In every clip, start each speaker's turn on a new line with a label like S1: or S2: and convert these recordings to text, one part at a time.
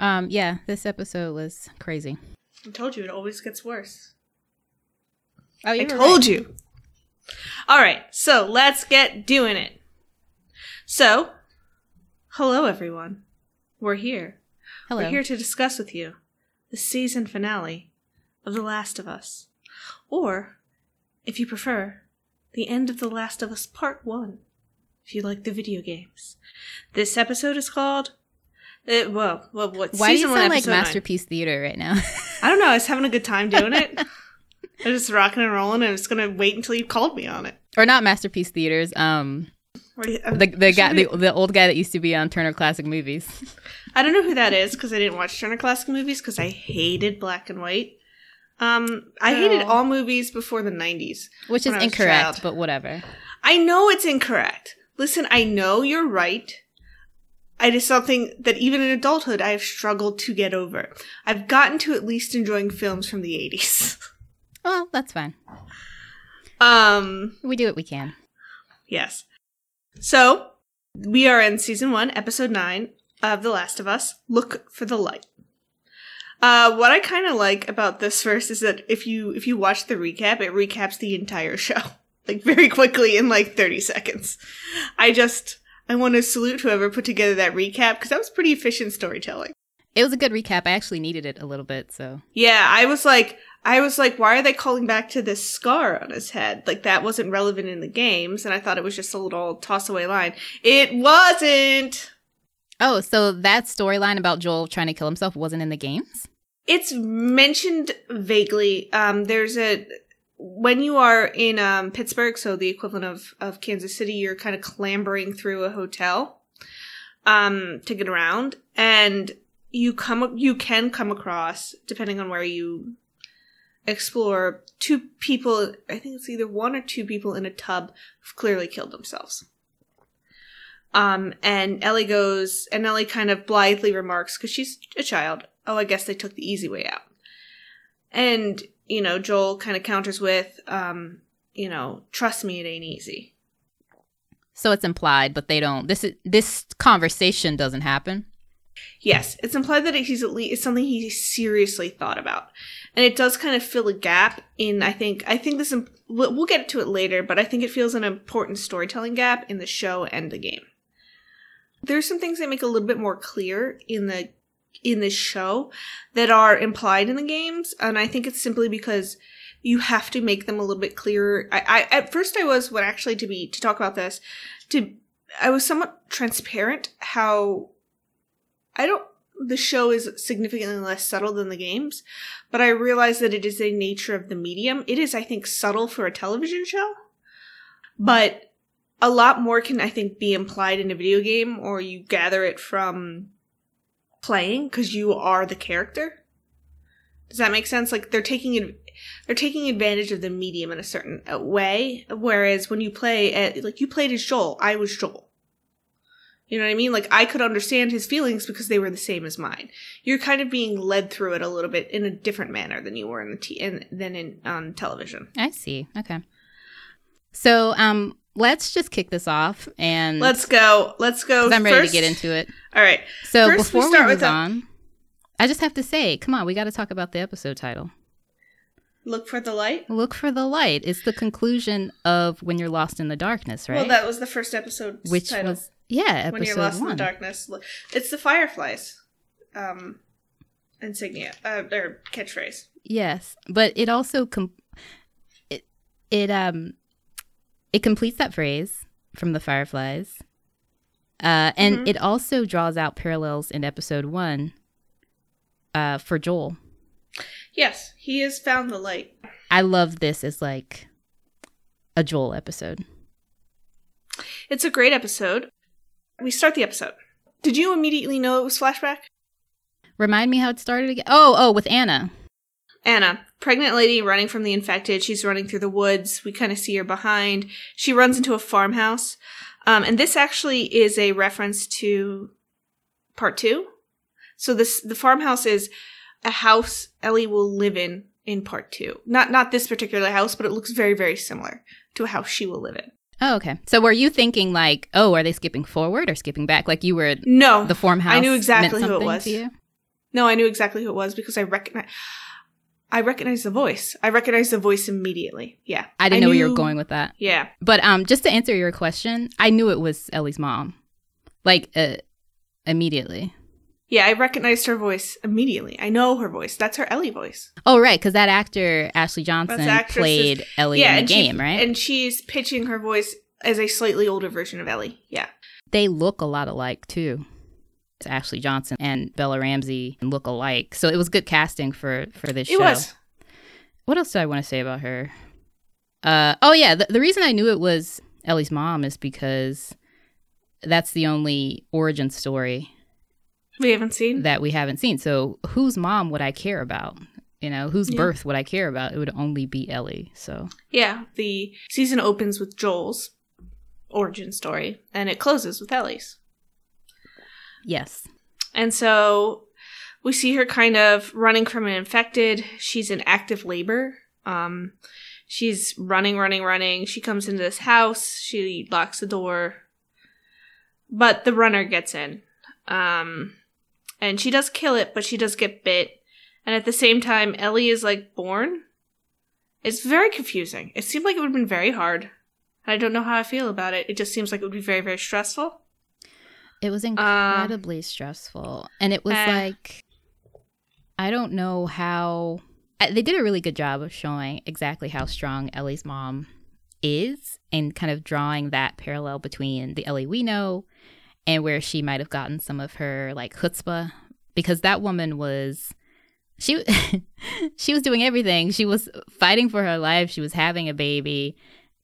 S1: Um, yeah, this episode was crazy.
S2: I told you it always gets worse.
S1: Oh,
S2: I told you. All right, so let's get doing it. So, hello everyone. We're here.
S1: Hello.
S2: We're here to discuss with you the season finale of The Last of Us. Or, if you prefer, the end of The Last of Us Part 1, if you like the video games. This episode is called. Uh, well, well, what
S1: Why do you sound like
S2: episode nine.
S1: Masterpiece Theater right now?
S2: I don't know. I was having a good time doing it. I was just rocking and rolling, and I was gonna wait until you called me on it.
S1: or not Masterpiece Theaters. Um,
S2: you-
S1: the the guy, the, the old guy that used to be on Turner Classic Movies.
S2: I don't know who that is because I didn't watch Turner Classic movies because I hated black and white. Um, I hated
S1: Oh.
S2: all movies before the '90s.
S1: Which is
S2: When I was a
S1: incorrect, but whatever.
S2: I know it's incorrect. Listen, I know you're right. It is something that even in adulthood I have struggled to get over. I've gotten to at least enjoying films from the 80s.
S1: Well, that's fine.
S2: um,
S1: We do what we can.
S2: yes. So, we are in season 1, episode 9 of The Last of Us. Look for the light. Uh, what I kind of like about this first is that if you if you watch the recap, it recaps the entire show like very quickly in like 30 seconds. I just I want to salute whoever put together that recap because that was pretty efficient storytelling.
S1: It was a good recap. I actually needed it a little bit, so
S2: Yeah, I was like I was like why are they calling back to this scar on his head? Like that wasn't relevant in the games and I thought it was just a little toss away line. It wasn't.
S1: Oh, so that storyline about Joel trying to kill himself wasn't in the games?
S2: It's mentioned vaguely. Um, there's a when you are in um, Pittsburgh, so the equivalent of of Kansas City, you're kind of clambering through a hotel um, to get around, and you come you can come across, depending on where you explore, two people. I think it's either one or two people in a tub have clearly killed themselves. Um, and Ellie goes, and Ellie kind of blithely remarks, because she's a child, oh, I guess they took the easy way out. And, you know, Joel kind of counters with, um, you know, trust me, it ain't easy.
S1: So it's implied, but they don't. This is this conversation doesn't happen.
S2: Yes, it's implied that he's at least it's something he seriously thought about, and it does kind of fill a gap in. I think I think this. im- We'll we'll get to it later, but I think it feels an important storytelling gap in the show and the game. There's some things that make a little bit more clear in the in this show that are implied in the games, and I think it's simply because you have to make them a little bit clearer. I, I at first I was what actually to be to talk about this to I was somewhat transparent how I don't. The show is significantly less subtle than the games, but I realize that it is a nature of the medium. It is, I think, subtle for a television show, but a lot more can, I think, be implied in a video game, or you gather it from playing because you are the character. Does that make sense? Like they're taking they're taking advantage of the medium in a certain uh, way. Whereas when you play, at, like you played as Joel, I was Joel. You know what I mean? Like I could understand his feelings because they were the same as mine. You're kind of being led through it a little bit in a different manner than you were in the t- in, than in on television.
S1: I see. Okay. So um, let's just kick this off and
S2: Let's go. Let's go.
S1: I'm ready
S2: first.
S1: to get into it.
S2: All right.
S1: So
S2: First,
S1: before we,
S2: start
S1: move
S2: with
S1: on, I just have to say, come on, we got to talk about the episode title.
S2: Look for the light.
S1: Look for the light. It's the conclusion of When You're Lost in the Darkness, right?
S2: Well, that was the first episode.
S1: Which
S2: title.
S1: was yeah, episode
S2: when you're lost
S1: one.
S2: in the darkness. It's the Fireflies. Um, insignia uh, or catchphrase.
S1: Yes, but it also com- it it um it completes that phrase from the Fireflies, uh, and
S2: Mhm.
S1: it also draws out parallels in episode one uh, for Joel.
S2: Yes, he has found the light.
S1: I love this as like a Joel episode.
S2: It's a great episode. We start the episode. Did you immediately know it was flashback?
S1: Remind me how it started again. Oh, oh, with Anna.
S2: Anna, pregnant lady running from the infected. She's running through the woods. We kind of see her behind. She runs into a farmhouse. Um, and this actually is a reference to part two. So this the farmhouse is a house Ellie will live in in part two. Not not this particular house, but it looks very very similar to a house she will live in.
S1: Oh, okay. So were you thinking like, oh, are they skipping forward or skipping back? Like you were
S2: No,
S1: the farmhouse.
S2: I knew exactly who it was. No, I knew exactly who it was because I recognize. I recognize the voice. I recognize the voice immediately. Yeah,
S1: I didn't know where you were going with that.
S2: Yeah,
S1: But um, just to answer your question, I knew it was Ellie's mom, like uh, immediately.
S2: yeah, I recognized her voice immediately. I know her voice. That's her Ellie voice.
S1: Oh, right, because that actor Ashley Johnson
S2: actress is-
S1: played Ellie
S2: yeah,
S1: in the
S2: she-
S1: game, right?
S2: And she's pitching her voice as a slightly older version of Ellie. Yeah,
S1: they look a lot alike too. Ashley Johnson and Bella Ramsey look alike, so it was good casting for for this
S2: it
S1: show.
S2: was.
S1: What else do I want to say about her? Uh, oh yeah, the, the reason I knew it was Ellie's mom is because that's the only origin story
S2: We haven't seen.
S1: that we haven't seen. So whose mom would I care about? You know, whose
S2: Yeah.
S1: birth would I care about? It would only be Ellie. So
S2: Yeah, the season opens with Joel's origin story, and it closes with Ellie's.
S1: Yes,
S2: And so we see her kind of running from an infected. She's in active labor. Um, she's running, running, running. She comes into this house. She locks the door, but the runner gets in. Um, and she does kill it, but she does get bit. And at the same time, Ellie is like born. It's very confusing. It seemed like it would have been very hard. I don't know how I feel about it. It just seems like it would be very, very stressful.
S1: It was incredibly stressful, and it was
S2: eh.
S1: like I don't know how they did a really good job of showing exactly how strong Ellie's mom is, and kind of drawing that parallel between the Ellie we know and where she might have gotten some of her like chutzpah, because that woman was she she was doing everything. She was fighting for her life. She was having a baby,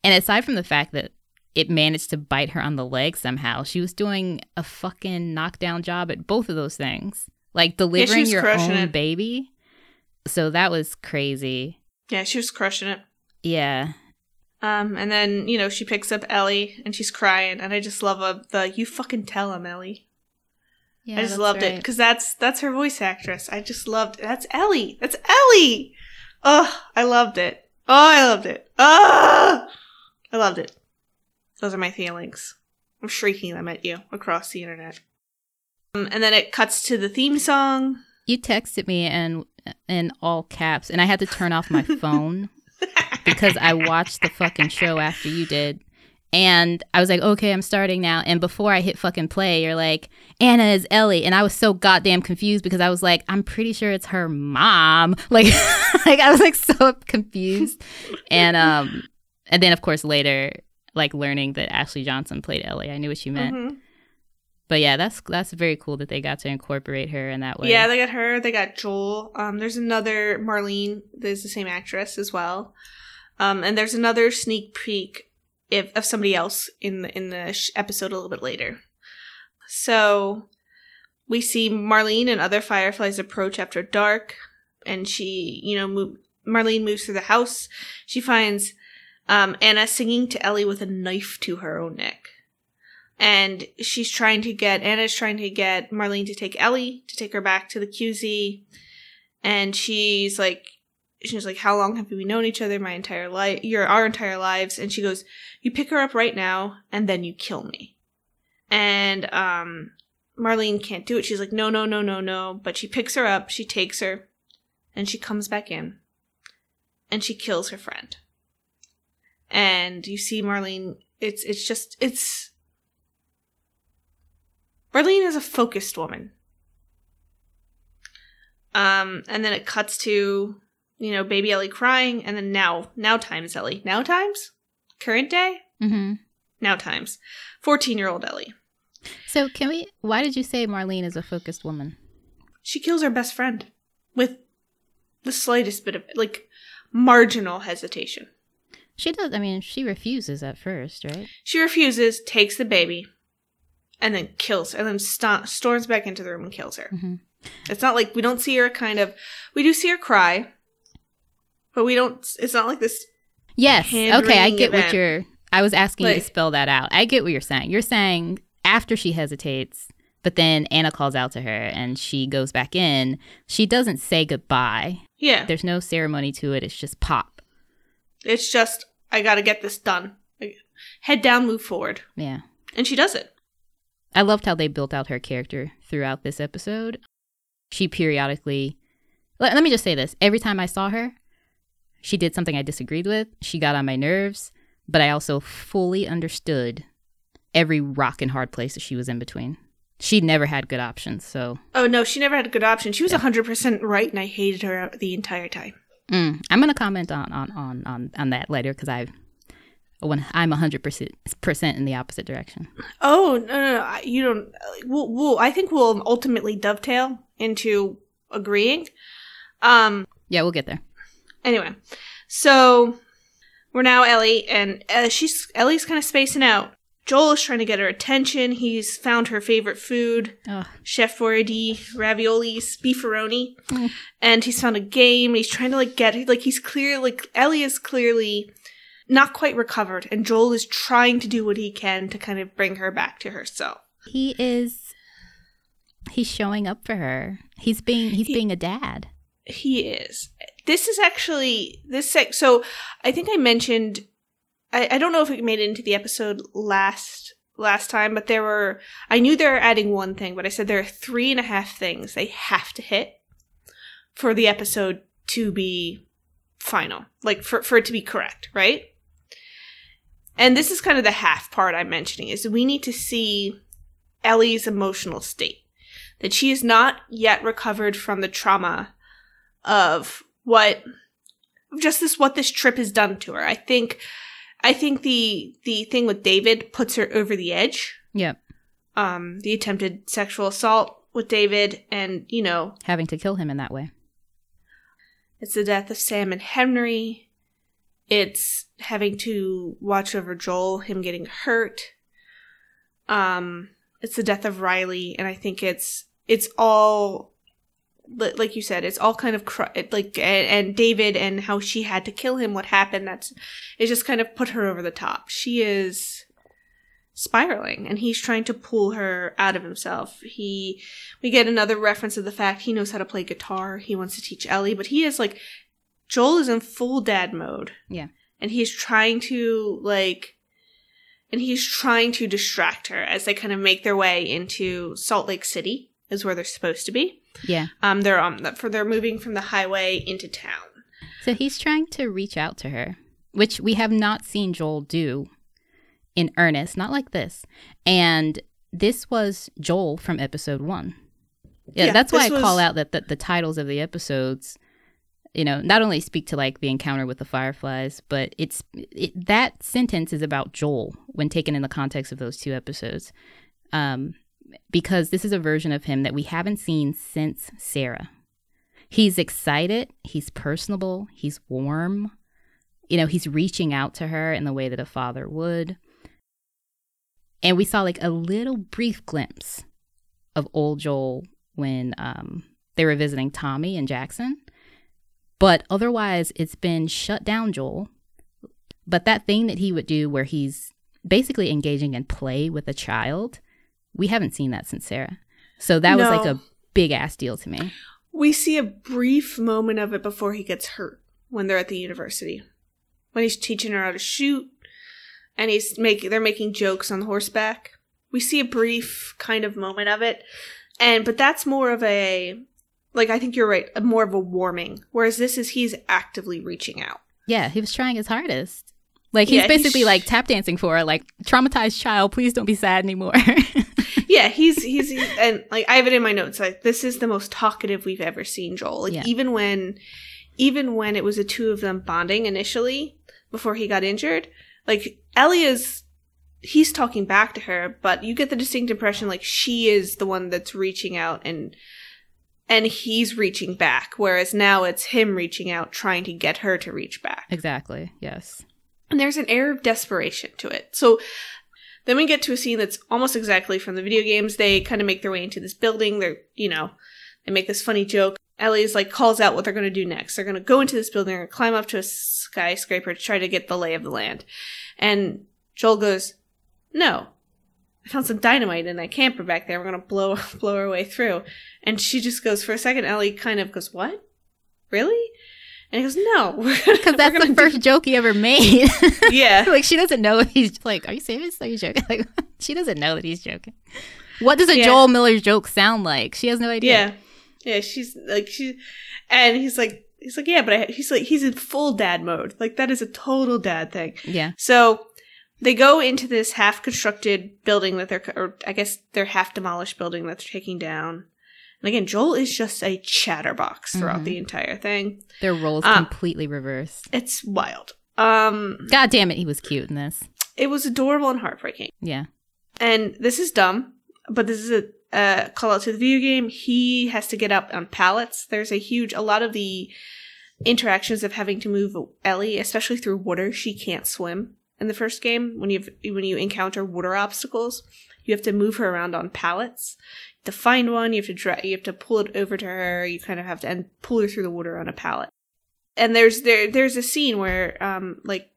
S1: and aside from the fact that it managed to bite her on the leg somehow, she was doing a fucking knockdown job at both of those things, like delivering
S2: was
S1: your own
S2: it.
S1: baby. So that was crazy.
S2: Yeah, she was crushing it.
S1: Yeah,
S2: Um, and then you know she picks up Ellie and she's crying, and I just love a, the "you fucking tell him, Ellie."
S1: yeah
S2: I just loved it because that's that's her voice actress. I just loved that's Ellie. That's Ellie. Oh, I loved it. Oh, I loved it. Oh, I loved it. Those are my feelings. I'm shrieking them at you across the internet. Um, and then it cuts to the theme song.
S1: You texted me and in all caps, and I had to turn off my phone because I watched the fucking show after you did. And I was like, okay, I'm starting now. And before I hit fucking play, you're like, Anna is Ellie. And I was so goddamn confused because I was like, I'm pretty sure it's her mom. Like, like I was like so confused. And um, and then of course later, like learning that Ashley Johnson played Ellie, I knew what you meant.
S2: Mhm.
S1: But yeah, that's that's very cool that they got to incorporate her in that way.
S2: Yeah, they got her. They got Joel. Um, there's another Marlene. There's the same actress as well. Um, and there's another sneak peek if, of somebody else in the in the sh- episode a little bit later. So we see Marlene and other fireflies approach after dark, and she, you know, move, Marlene moves through the house. She finds um, Anna singing to Ellie with a knife to her own neck. And she's trying to get, Anna's trying to get Marlene to take Ellie, to take her back to the QZ. And she's like, she's like, how long have we known each other? My entire life, your, our entire lives. And she goes, you pick her up right now and then you kill me. And, um, Marlene can't do it. She's like, no, no, no, no, no. But she picks her up, she takes her, and she comes back in. And she kills her friend. And you see Marlene, it's, it's just, it's, Marlene is a focused woman. Um, and then it cuts to, you know, baby Ellie crying, and then now, now times Ellie. Now times? Current day?
S1: mm-hmm.
S2: Now times. 14 year old Ellie.
S1: So can we? Why did you say Marlene is a focused woman?
S2: She kills her best friend with the slightest bit of, like, marginal hesitation.
S1: She does. I mean, she refuses at first, right?
S2: She refuses, takes the baby, and then kills, and then sto- storms back into the room and kills her.
S1: hmm
S2: It's not like we don't see her kind of. We do see her cry, but we don't. It's not like this.
S1: Yes. Okay, I get what you're. I was asking you to spell that out. I get what you're saying. You're saying after she hesitates, but then Anna calls out to her and she goes back in. She doesn't say goodbye.
S2: Yeah,
S1: There's no ceremony to it. It's just pop.
S2: It's just I got to get this done. Head down, move forward,
S1: Yeah.
S2: and she does it.
S1: I loved how they built out her character throughout this episode. she periodically let, let me just say this every time i saw her she did something i disagreed with she got on my nerves but i also fully understood every rock and hard place that she was in between she never had good options so
S2: Oh no, she never had a good option. She was hundred percent right, and I hated her the entire time.
S1: Mm, i'm going to comment on on on on, on that later because i when i'm 100% in the opposite direction
S2: Oh no, no, no you don't. We'll, we'll, I think we'll ultimately dovetail into agreeing. Um.
S1: yeah we'll get there
S2: Anyway, so we're now Ellie, and uh, she's Ellie's kind of spacing out. Joel is trying to get her attention. He's found her favorite food,
S1: Ugh.
S2: Chef Boyardee raviolis, beefaroni,
S1: Mm.
S2: and he's found a game. He's trying to like get like he's clear like Ellie is clearly not quite recovered, and Joel is trying to do what he can to kind of bring her back to herself.
S1: he is he's showing up for her he's being he's
S2: He-
S1: being a dad
S2: He is. This is actually this sec. So I think I mentioned. I, I don't know if it made it into the episode last last time, but there were. I knew they were adding one thing, but I said there are three and a half things they have to hit for the episode to be final, like for for it to be correct, right? And this is kind of the half part I'm mentioning is we need to see Ellie's emotional state. That she is not yet recovered from the trauma of what just this what this trip has done to her. I think I think the the thing with David puts her over the edge.
S1: yep
S2: Um the attempted sexual assault with David and you know,
S1: having to kill him in that way
S2: it's the death of Sam and Henry. It's having to watch over Joel, him getting hurt. Um it's the death of Riley and I think it's it's all like you said, it's all kind of cr- like and, and David and how she had to kill him. What happened? That's it. Just kind of put her over the top. She is spiraling, and he's trying to pull her out of himself. He we get another reference of the fact he knows how to play guitar. He wants to teach Ellie, but he is like Joel is in full dad mode.
S1: Yeah.
S2: and he's trying to like. And he's trying to distract her as they kind of make their way into Salt Lake City, is where they're supposed to be.
S1: Yeah
S2: Um, they're um for they're moving from the highway into town.
S1: So he's trying to reach out to her, which we have not seen Joel do in earnest, not like this. And this was Joel from episode one. Yeah,
S2: Yeah,
S1: that's why I
S2: this
S1: call out that the, the titles of the episodes, you know, not only speak to like the encounter with the fireflies, but it's it, that sentence is about Joel when taken in the context of those two episodes. Um, because this is a version of him that we haven't seen since Sarah. He's excited, he's personable, he's warm. You know, he's reaching out to her in the way that a father would. And we saw like a little brief glimpse of old Joel when um, they were visiting Tommy and Jackson. But otherwise, it's been shut down, Joel. But that thing that he would do where he's basically engaging in play with a child, we haven't seen that since Sarah. So that was like a big ass deal to me.
S2: We see a brief moment of it before he gets hurt when they're at the university. When he's teaching her how to shoot and he's making they're making jokes on horseback. We see a brief kind of moment of it. And but that's more of a like I think you're right, a more of a warming. Whereas this is he's actively reaching out.
S1: Yeah, he was trying his hardest. Like he's
S2: Yeah, he's-
S1: basically like tap dancing for her, like traumatized child. Please don't be sad anymore.
S2: yeah, he's he's and like I have it in my notes. Like this is the most talkative we've ever seen Joel. Like
S1: Yeah.
S2: even when, even when it was the two of them bonding initially before he got injured, like Ellie is, he's talking back to her, but you get the distinct impression like she is the one that's reaching out and. And he's reaching back, whereas now it's him reaching out, trying to get her to reach back.
S1: exactly. Yes.
S2: And there's an air of desperation to it. So then we get to a scene that's almost exactly from the video games. They kind of make their way into this building. They're, you know, they make this funny joke. Ellie's like calls out what they're going to do next. They're going to go into this building, to climb up to a skyscraper to try to get the lay of the land. And Joel goes, "No, I found some dynamite in that camper back there. We're going to blow blow our way through." And she just goes for a second. Ellie kind of goes, "What? Really?" And he goes, "No,
S1: Because that's the first joke he ever made.
S2: yeah."
S1: like she doesn't know if he's like, are you serious? Are you joking? Like she doesn't know that he's joking. What does a
S2: Yeah.
S1: Joel Miller joke sound like? She has no idea.
S2: Yeah. Yeah, she's like she, and he's like he's like yeah, but I, he's like he's in full dad mode. Like that is a total dad thing.
S1: Yeah.
S2: So they go into this half constructed building that they're, or I guess they're half demolished building that they're taking down. And again, Joel is just a chatterbox throughout
S1: Mhm.
S2: the entire thing.
S1: Their roles
S2: Um,
S1: completely reversed.
S2: It's wild. Um,
S1: God damn it, he was cute in this.
S2: it was adorable and heartbreaking.
S1: Yeah.
S2: And this is dumb, but this is a, a call out to the video game. He has to get up on pallets. There's a huge, a lot of the interactions of having to move Ellie, especially through water. She can't swim in the first game. When you when you encounter water obstacles, you have to move her around on pallets. To find one, you have to dra- you have to pull it over to her. You kind of have to and pull her through the water on a pallet. And there's there there's a scene where um like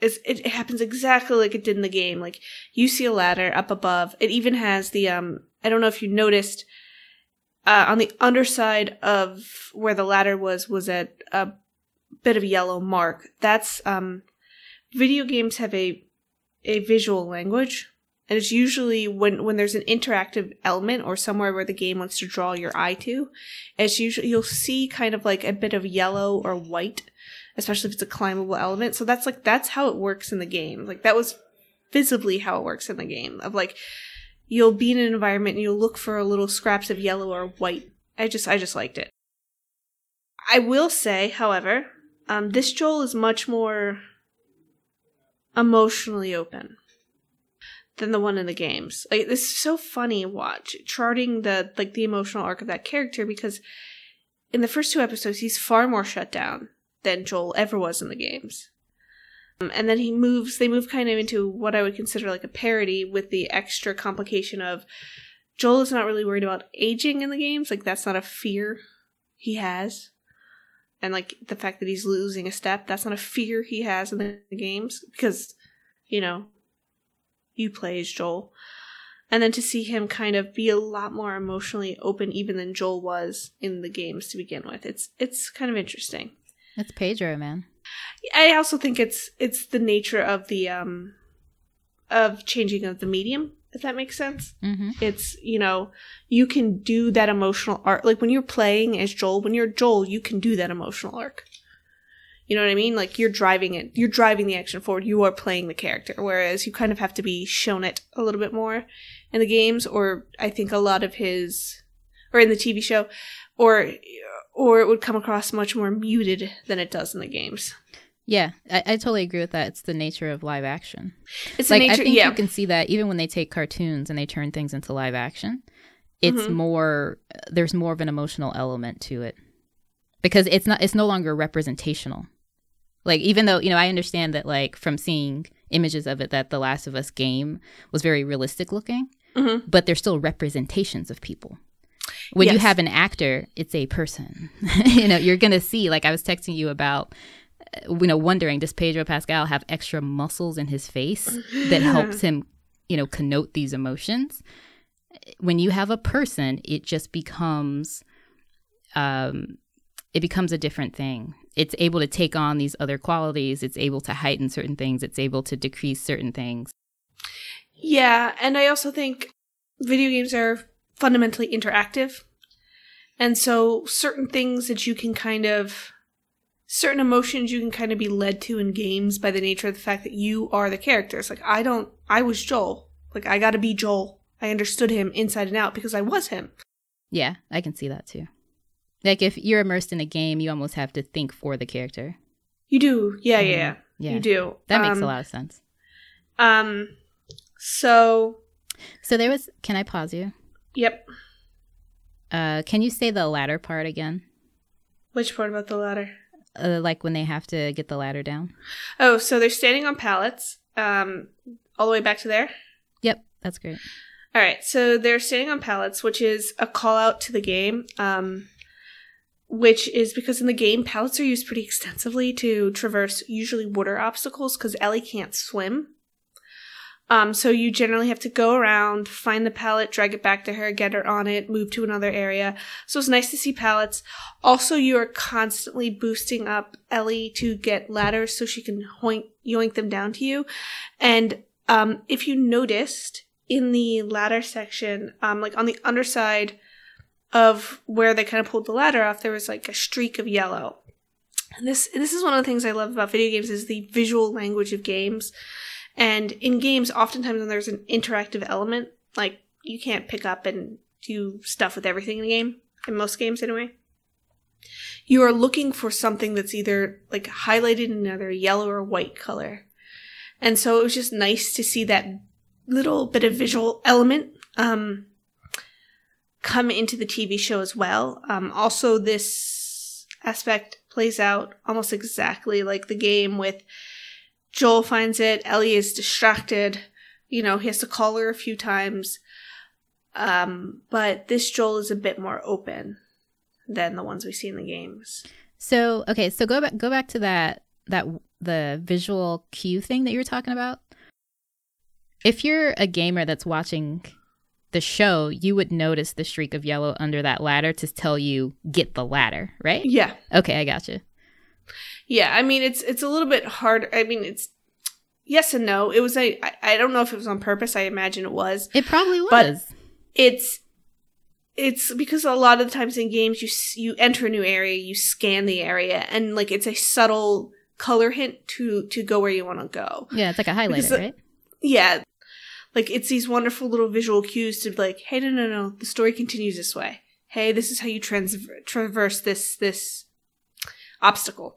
S2: it happens exactly like it did in the game. Like you see a ladder up above. It even has the um I don't know if you noticed uh, on the underside of where the ladder was was a, a bit of a yellow mark. That's um video games have a a visual language and it's usually when when there's an interactive element or somewhere where the game wants to draw your eye to it's usually you'll see kind of like a bit of yellow or white especially if it's a climbable element. So that's like that's how it works in the game. Like that was visibly how it works in the game of like you'll be in an environment and you'll look for little scraps of yellow or white. I just i just liked it. I will say however um, this joel is much more emotionally open than the one in the games. Like this is so funny watch charting the like the emotional arc of that character because in the first two episodes he's far more shut down than Joel ever was in the games. Um, and then he moves they move kind of into what I would consider like a parody with the extra complication of Joel is not really worried about aging in the games, like that's not a fear he has. And like the fact that he's losing a step, that's not a fear he has in the games because you know, you play as Joel. And then to see him kind of be a lot more emotionally open even than Joel was in the games to begin with. It's it's kind of interesting.
S1: It's Pedro, man.
S2: I also think it's it's the nature of the um of changing of the medium, if that makes sense.
S1: Mm-hmm.
S2: It's, you know, you can do that emotional arc like when you're playing as Joel, when you're Joel, you can do that emotional arc. You know what I mean? Like you're driving it, you're driving the action forward. You are playing the character, whereas you kind of have to be shown it a little bit more in the games, or I think a lot of his, or in the TV show, or or it would come across much more muted than it does in the games.
S1: Yeah, I, I totally agree with that. It's the nature of live action.
S2: It's
S1: like
S2: the nature,
S1: I think
S2: yeah.
S1: you can see that even when they take cartoons and they turn things into live action, it's
S2: Mhm.
S1: more there's more of an emotional element to it because it's not it's no longer representational. Like even though you know I understand that like from seeing images of it that the Last of Us game was very realistic looking,
S2: Mhm.
S1: but they're still representations of people. When you have an actor, it's a person. you know, you're gonna see. Like I was texting you about, uh, you know, wondering does Pedro Pascal have extra muscles in his face that helps him, you know, connote these emotions? When you have a person, it just becomes, um, it becomes a different thing. It's able to take on these other qualities. It's able to heighten certain things. It's able to decrease certain things.
S2: Yeah, and I also think video games are fundamentally interactive. And so certain things that you can kind of certain emotions you can kind of be led to in games by the nature of the fact that you are the characters. Like I don't I was Joel. Like I got to be Joel. I understood him inside and out because I was him.
S1: Yeah, I can see that too. Like if you're immersed in a game, you almost have to think for the character.
S2: You do. Yeah,
S1: Mhm.
S2: yeah, yeah.
S1: Yeah,
S2: You do.
S1: that makes
S2: Um,
S1: a lot of sense.
S2: Um so
S1: So there was. Can I pause you?
S2: yep.
S1: Uh, can you say the ladder part again?
S2: Which part about the ladder?
S1: Uh, like when they have to get the ladder down.
S2: Oh, so they're standing on pallets. Um all the way back to there.
S1: Yep, that's great.
S2: All right, so they're standing on pallets, which is a call out to the game. Um, which is because in the game, pallets are used pretty extensively to traverse usually water obstacles because Ellie can't swim. Um, so you generally have to go around, find the pallet, drag it back to her, get her on it, move to another area. So it's nice to see pallets. Also, you are constantly boosting up Ellie to get ladders so she can hoink, yoink them down to you. And um, if you noticed in the ladder section, um, like on the underside of where they kind of pulled the ladder off, there was like a streak of yellow. And this this is one of the things I love about video games is the visual language of games. And in games, oftentimes when there's an interactive element, like you can't pick up and do stuff with everything in the game, in most games anyway. You are looking for something that's either like highlighted in either yellow or white color. And so it was just nice to see that little bit of visual element um, come into the TV show as well. Um, also, this aspect plays out almost exactly like the game with Joel finds it, Ellie is distracted, you know, he has to call her a few times. Um, but this Joel is a bit more open than the ones we see in the games.
S1: So okay, so go back go back to that that the visual cue thing that you were talking about. If you're a gamer that's watching the show, you would notice the streak of yellow under that ladder to tell you get the ladder, right?
S2: Yeah.
S1: Okay, I got you.
S2: Yeah, I mean it's it's a little bit hard. I mean it's yes and no. It was a I, I don't know if it was on purpose. I imagine it was.
S1: It probably was.
S2: But it's it's because a lot of the times in games you you enter a new area, you scan the area, and like it's a subtle color hint to to go where you want to go.
S1: yeah, it's like a highlighter,
S2: because
S1: right?
S2: Yeah, like it's these wonderful little visual cues to be like, hey, no, no, no, the story continues this way. Hey, this is how you trans- traverse this this obstacle.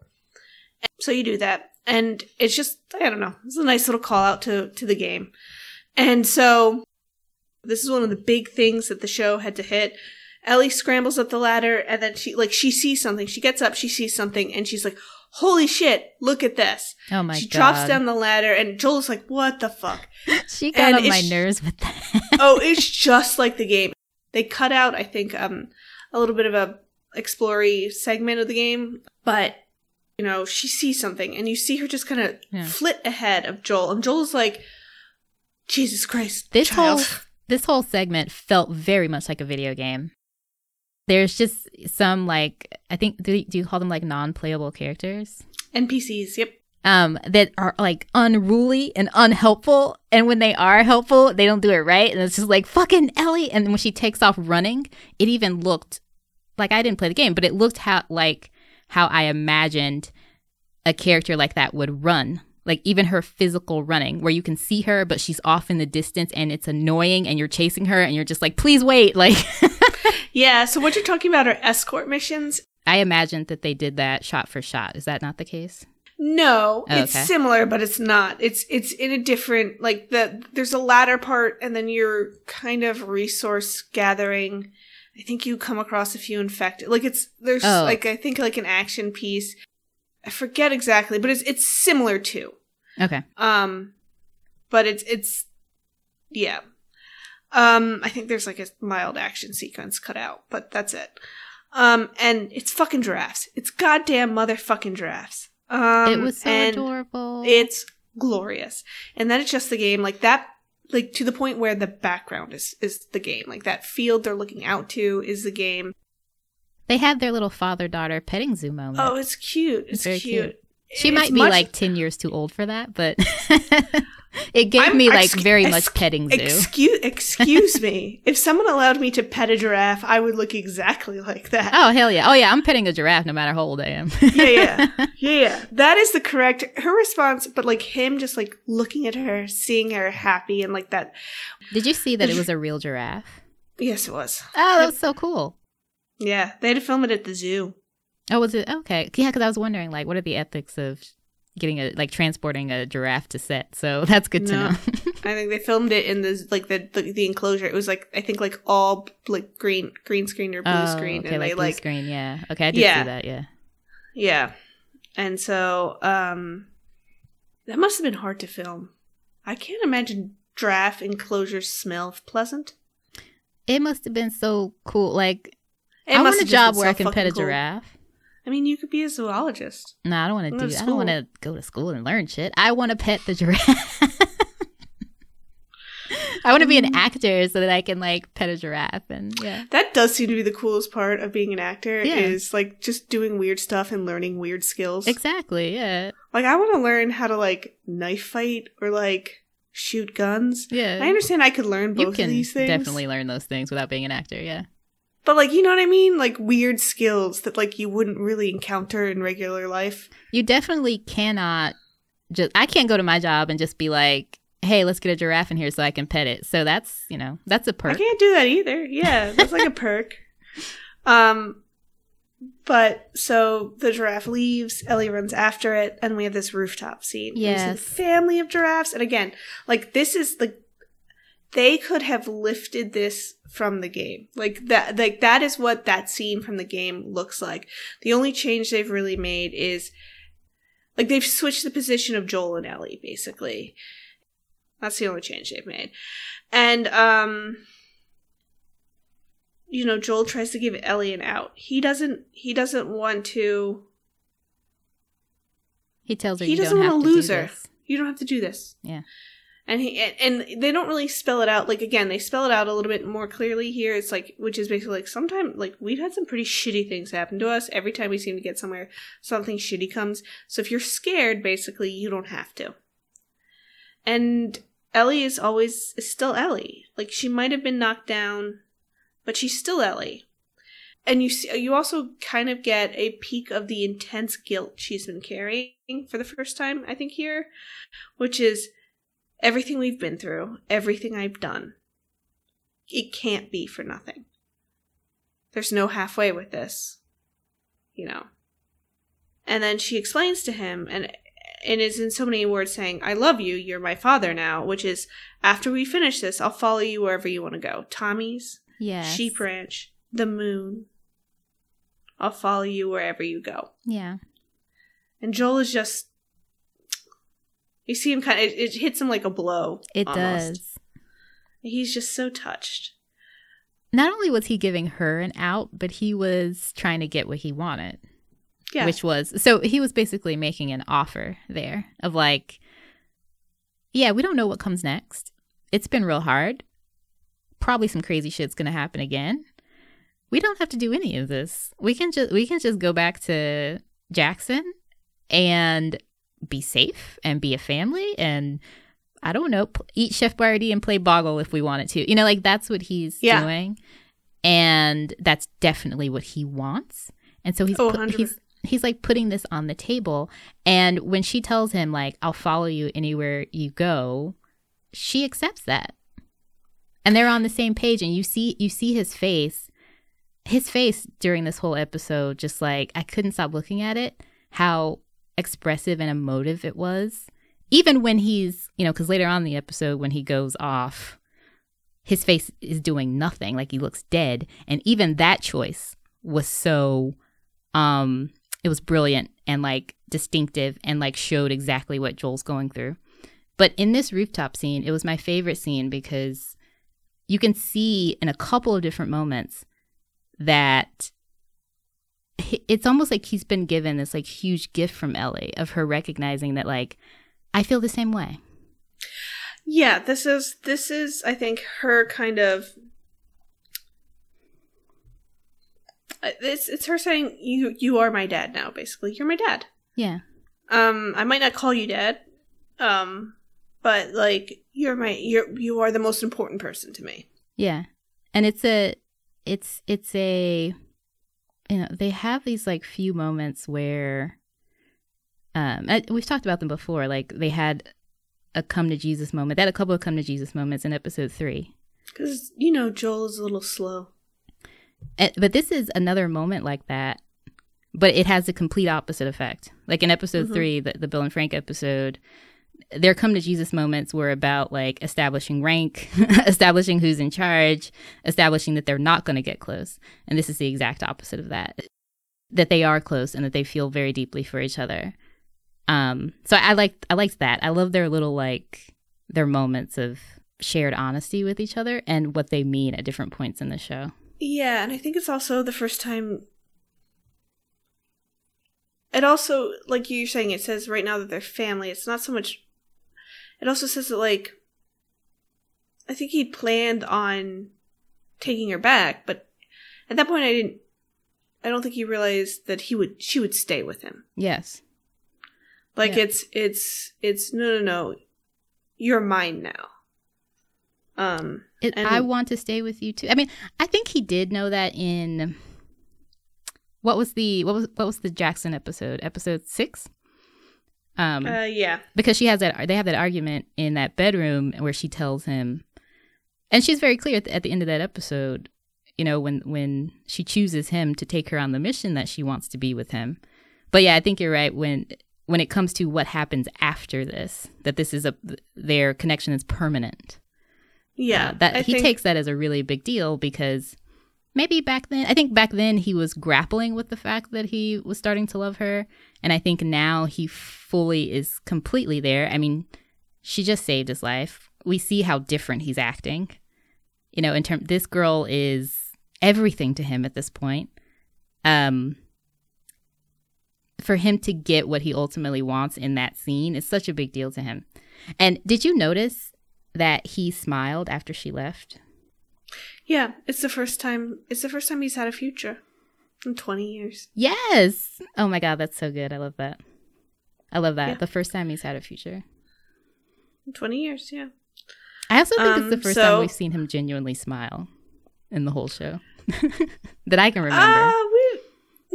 S2: And so you do that, and it's just I don't know, it's a nice little call out to to the game, and so this is one of the big things that the show had to hit. Ellie scrambles up the ladder, and then she like she sees something. She gets up, she sees something, and she's like, "Holy shit! Look at this!"
S1: Oh my
S2: she
S1: god.
S2: drops down the ladder, and Joel's like, "What the fuck?"
S1: She got
S2: and
S1: on my nerves with that.
S2: oh, it's just like the game. They cut out, I think, um, a little bit of a explory segment of the game, but you know, she sees something, and you see her just kind of
S1: Yeah.
S2: flit ahead of Joel, and Joel's like, "Jesus Christ,
S1: This
S2: child."
S1: whole this whole segment felt very much like a video game. There's just some like I think do, do you call them like non-playable characters?
S2: NPCs. Yep.
S1: Um, that are like unruly and unhelpful, and when they are helpful, they don't do it right, and it's just like fucking Ellie. And when she takes off running, it even looked like I didn't play the game, but it looked how like how I imagined a character like that would run. Like even her physical running, where you can see her, but she's off in the distance and it's annoying and you're chasing her and you're just like, please wait. Like
S2: Yeah. So what you're talking about are escort missions.
S1: I imagined that they did that shot for shot. Is that not the case?
S2: No,
S1: Oh,
S2: it's
S1: okay.
S2: similar, but it's not. It's it's in a different like the there's a ladder part, and then you're kind of resource gathering. I think you come across a few infected. Like it's there's
S1: Oh.
S2: like I think like an action piece. I forget exactly, but it's it's similar to.
S1: Okay.
S2: Um, but it's it's yeah. Um, I think there's like a mild action sequence cut out, but that's it. Um, and it's fucking giraffes. It's goddamn motherfucking giraffes. Um,
S1: it was so adorable.
S2: It's glorious, and then it's just the game like that. Like to the point where the background is is the game. Like that field they're looking out to is the game.
S1: they had their little father daughter petting zoo moment.
S2: Oh, it's cute. It's
S1: Very
S2: cute.
S1: cute. She
S2: It's
S1: might be
S2: much-
S1: like 10 years too old for that, but it gave
S2: I'm-
S1: me like
S2: excu-
S1: very much petting zoo.
S2: Excuse excuse me. If someone allowed me to pet a giraffe, I would look exactly like that.
S1: oh, hell yeah. Oh, yeah. I'm petting a giraffe no matter how old I am.
S2: Yeah, yeah. Yeah, yeah. That is the correct her response, but like him just like looking at her, seeing her happy and like that.
S1: Did you see that it was a real giraffe?
S2: Yes, it was.
S1: Oh, that was so cool.
S2: Yeah, they had to film it at the zoo.
S1: Oh, was it? Okay. Yeah, because I was wondering, like, what are the ethics of getting a, like, transporting a giraffe to set? So that's good to know.
S2: I think they filmed it in the like the, the the enclosure. It was like I think like all like green green screen or blue
S1: oh,
S2: screen,
S1: okay,
S2: and
S1: like
S2: they
S1: blue
S2: like
S1: screen. Yeah. Okay. I did
S2: Yeah.
S1: see that. Yeah.
S2: yeah. And so um, that must have been hard to film. I can't imagine giraffe enclosures smell pleasant.
S1: It must have been so cool. Like,
S2: It
S1: I
S2: must
S1: want a job where
S2: so
S1: I can pet a
S2: cool.
S1: giraffe.
S2: I mean, you could be a zoologist.
S1: No, I don't want to do. I don't want to go to school and learn shit. I want to pet the giraffe. I want to be an
S2: Mm.
S1: actor so that I can like pet a giraffe and yeah.
S2: That does seem to be the coolest part of being an actor
S1: Yeah.
S2: is like just doing weird stuff and learning weird skills.
S1: Exactly. Yeah.
S2: like I want to learn how to like knife fight or like shoot guns.
S1: Yeah.
S2: I understand I could learn both
S1: you
S2: of these things.
S1: definitely learn those things without being an actor. Yeah.
S2: But like, you know what I mean? Like weird skills that like you wouldn't really encounter in regular life.
S1: You definitely cannot just I can't go to my job and just be like, "Hey, let's get a giraffe in here so I can pet it." So that's, you know, that's a perk.
S2: I can't do that either. Yeah, that's like a perk. Um but so the giraffe leaves, Ellie runs after it, and we have this rooftop scene.
S1: Yes.
S2: the family of giraffes. And again, like this is the they could have lifted this from the game. Like that like that is what that scene from the game looks like. The only change they've really made is like they've switched the position of Joel and Ellie, basically. That's the only change they've made. And um you know, Joel tries to give Ellie an out. He doesn't he doesn't want to
S1: He tells her
S2: He
S1: you
S2: doesn't
S1: have to do
S2: lose her.
S1: this.
S2: you don't have to do this.
S1: Yeah.
S2: And he and, they don't really spell it out. Like again, they spell it out a little bit more clearly here. It's like which is basically like sometimes like we've had some pretty shitty things happen to us. Every time we seem to get somewhere, something shitty comes. So if you're scared, basically you don't have to. And Ellie is always is still Ellie. Like she might have been knocked down, but she's still Ellie. And you see, you also kind of get a peek of the intense guilt she's been carrying for the first time, I think here, which is everything we've been through, everything I've done. It can't be for nothing. There's no halfway with this, you know. And then she explains to him, and and is in so many words saying, "I love you. You're my father now." Which is, after we finish this, I'll follow you wherever you want to go. Tommy's,
S1: Yeah.
S2: Sheep Ranch, the moon. I'll follow you wherever you go.
S1: Yeah.
S2: And Joel is just. You see him kind of. It, it hits him like a blow.
S1: It
S2: almost.
S1: does.
S2: He's just so touched.
S1: Not only was he giving her an out, but he was trying to get what he wanted.
S2: Yeah.
S1: which was so he was basically making an offer there of like yeah we don't know what comes next it's been real hard probably some crazy shit's gonna happen again we don't have to do any of this we can just we can just go back to jackson and be safe and be a family and i don't know eat chef Boyardee and play boggle if we wanted to. You know like that's what he's
S2: Yeah.
S1: doing. And that's definitely what he wants. And so he's
S2: Oh,
S1: put- he's he's like putting this on the table. And when she tells him like i'll follow you anywhere you go she accepts that. And they're on the same page. And you see you see his face his face during this whole episode just like i couldn't stop looking at it how expressive and emotive it was. Even when he's you know because later on the episode when he goes off his face is doing nothing. Like he looks dead. And even that choice was so um it was brilliant and like distinctive and like showed exactly what Joel's going through. But in this rooftop scene, it was my favorite scene because you can see in a couple of different moments that it's almost like he's been given this like huge gift from Ellie of her recognizing that like I feel the same way.
S2: Yeah, this is this is I think her kind of Uh, it's it's her saying you you are my dad now basically. You're my dad.
S1: Yeah.
S2: Um I might not call you dad. Um but like you're my you're you are the most important person to me.
S1: Yeah. And it's a it's it's a you know, they have these like few moments where um I, we've talked about them before like they had a come to Jesus moment. They had a couple of come to Jesus moments in episode 3.
S2: Cuz you know Joel is a little slow.
S1: Uh, but this is another moment like that, but it has a complete opposite effect. Like in episode
S2: Mhm.
S1: three, the, the Bill and Frank episode, their come to Jesus moments were about like establishing rank, establishing who's in charge, establishing that they're not going to get close. And this is the exact opposite of that that they are close and that they feel very deeply for each other. Um, so I liked I liked that. I love their little like their moments of shared honesty with each other and what they mean at different points in the show.
S2: Yeah, and I think it's also the first time. It also, like you're saying, it says right now that they're family. It's not so much. It also says that, like, I think he planned on taking her back, but at that point, I didn't. I don't think he realized that he would. She would stay with him.
S1: Yes.
S2: Like
S1: Yeah.
S2: it's it's it's no no no, you're mine now. Um,
S1: It,
S2: And-
S1: I want to stay with you too. I mean, I think he did know that in what was the what was what was the Jackson episode? Episode six. Um,
S2: uh, yeah,
S1: because she has that they have that argument in that bedroom where she tells him, and she's very clear at the, at the end of that episode. You know, when when she chooses him to take her on the mission that she wants to be with him. But yeah, I think you're right when when it comes to what happens after this, that this is a their connection is permanent.
S2: yeah.
S1: Uh, that
S2: I
S1: he
S2: think-
S1: takes that as a really big deal because maybe back then I think back then he was grappling with the fact that he was starting to love her and I think now he fully is completely there. I mean, she just saved his life. We see how different he's acting. You know, in term this girl is everything to him at this point. Um for him to get what he ultimately wants in that scene is such a big deal to him. And did you notice that he smiled after she left?
S2: Yeah, it's the first time. It's the first time he's had a future in twenty years.
S1: Yes. Oh my god, that's so good. I love that. I love that.
S2: Yeah.
S1: The first time he's had a future.
S2: In twenty years, yeah.
S1: I also think it's the
S2: Um,
S1: first
S2: so-
S1: time we've seen him genuinely smile in the whole show that I can remember.
S2: Ah, we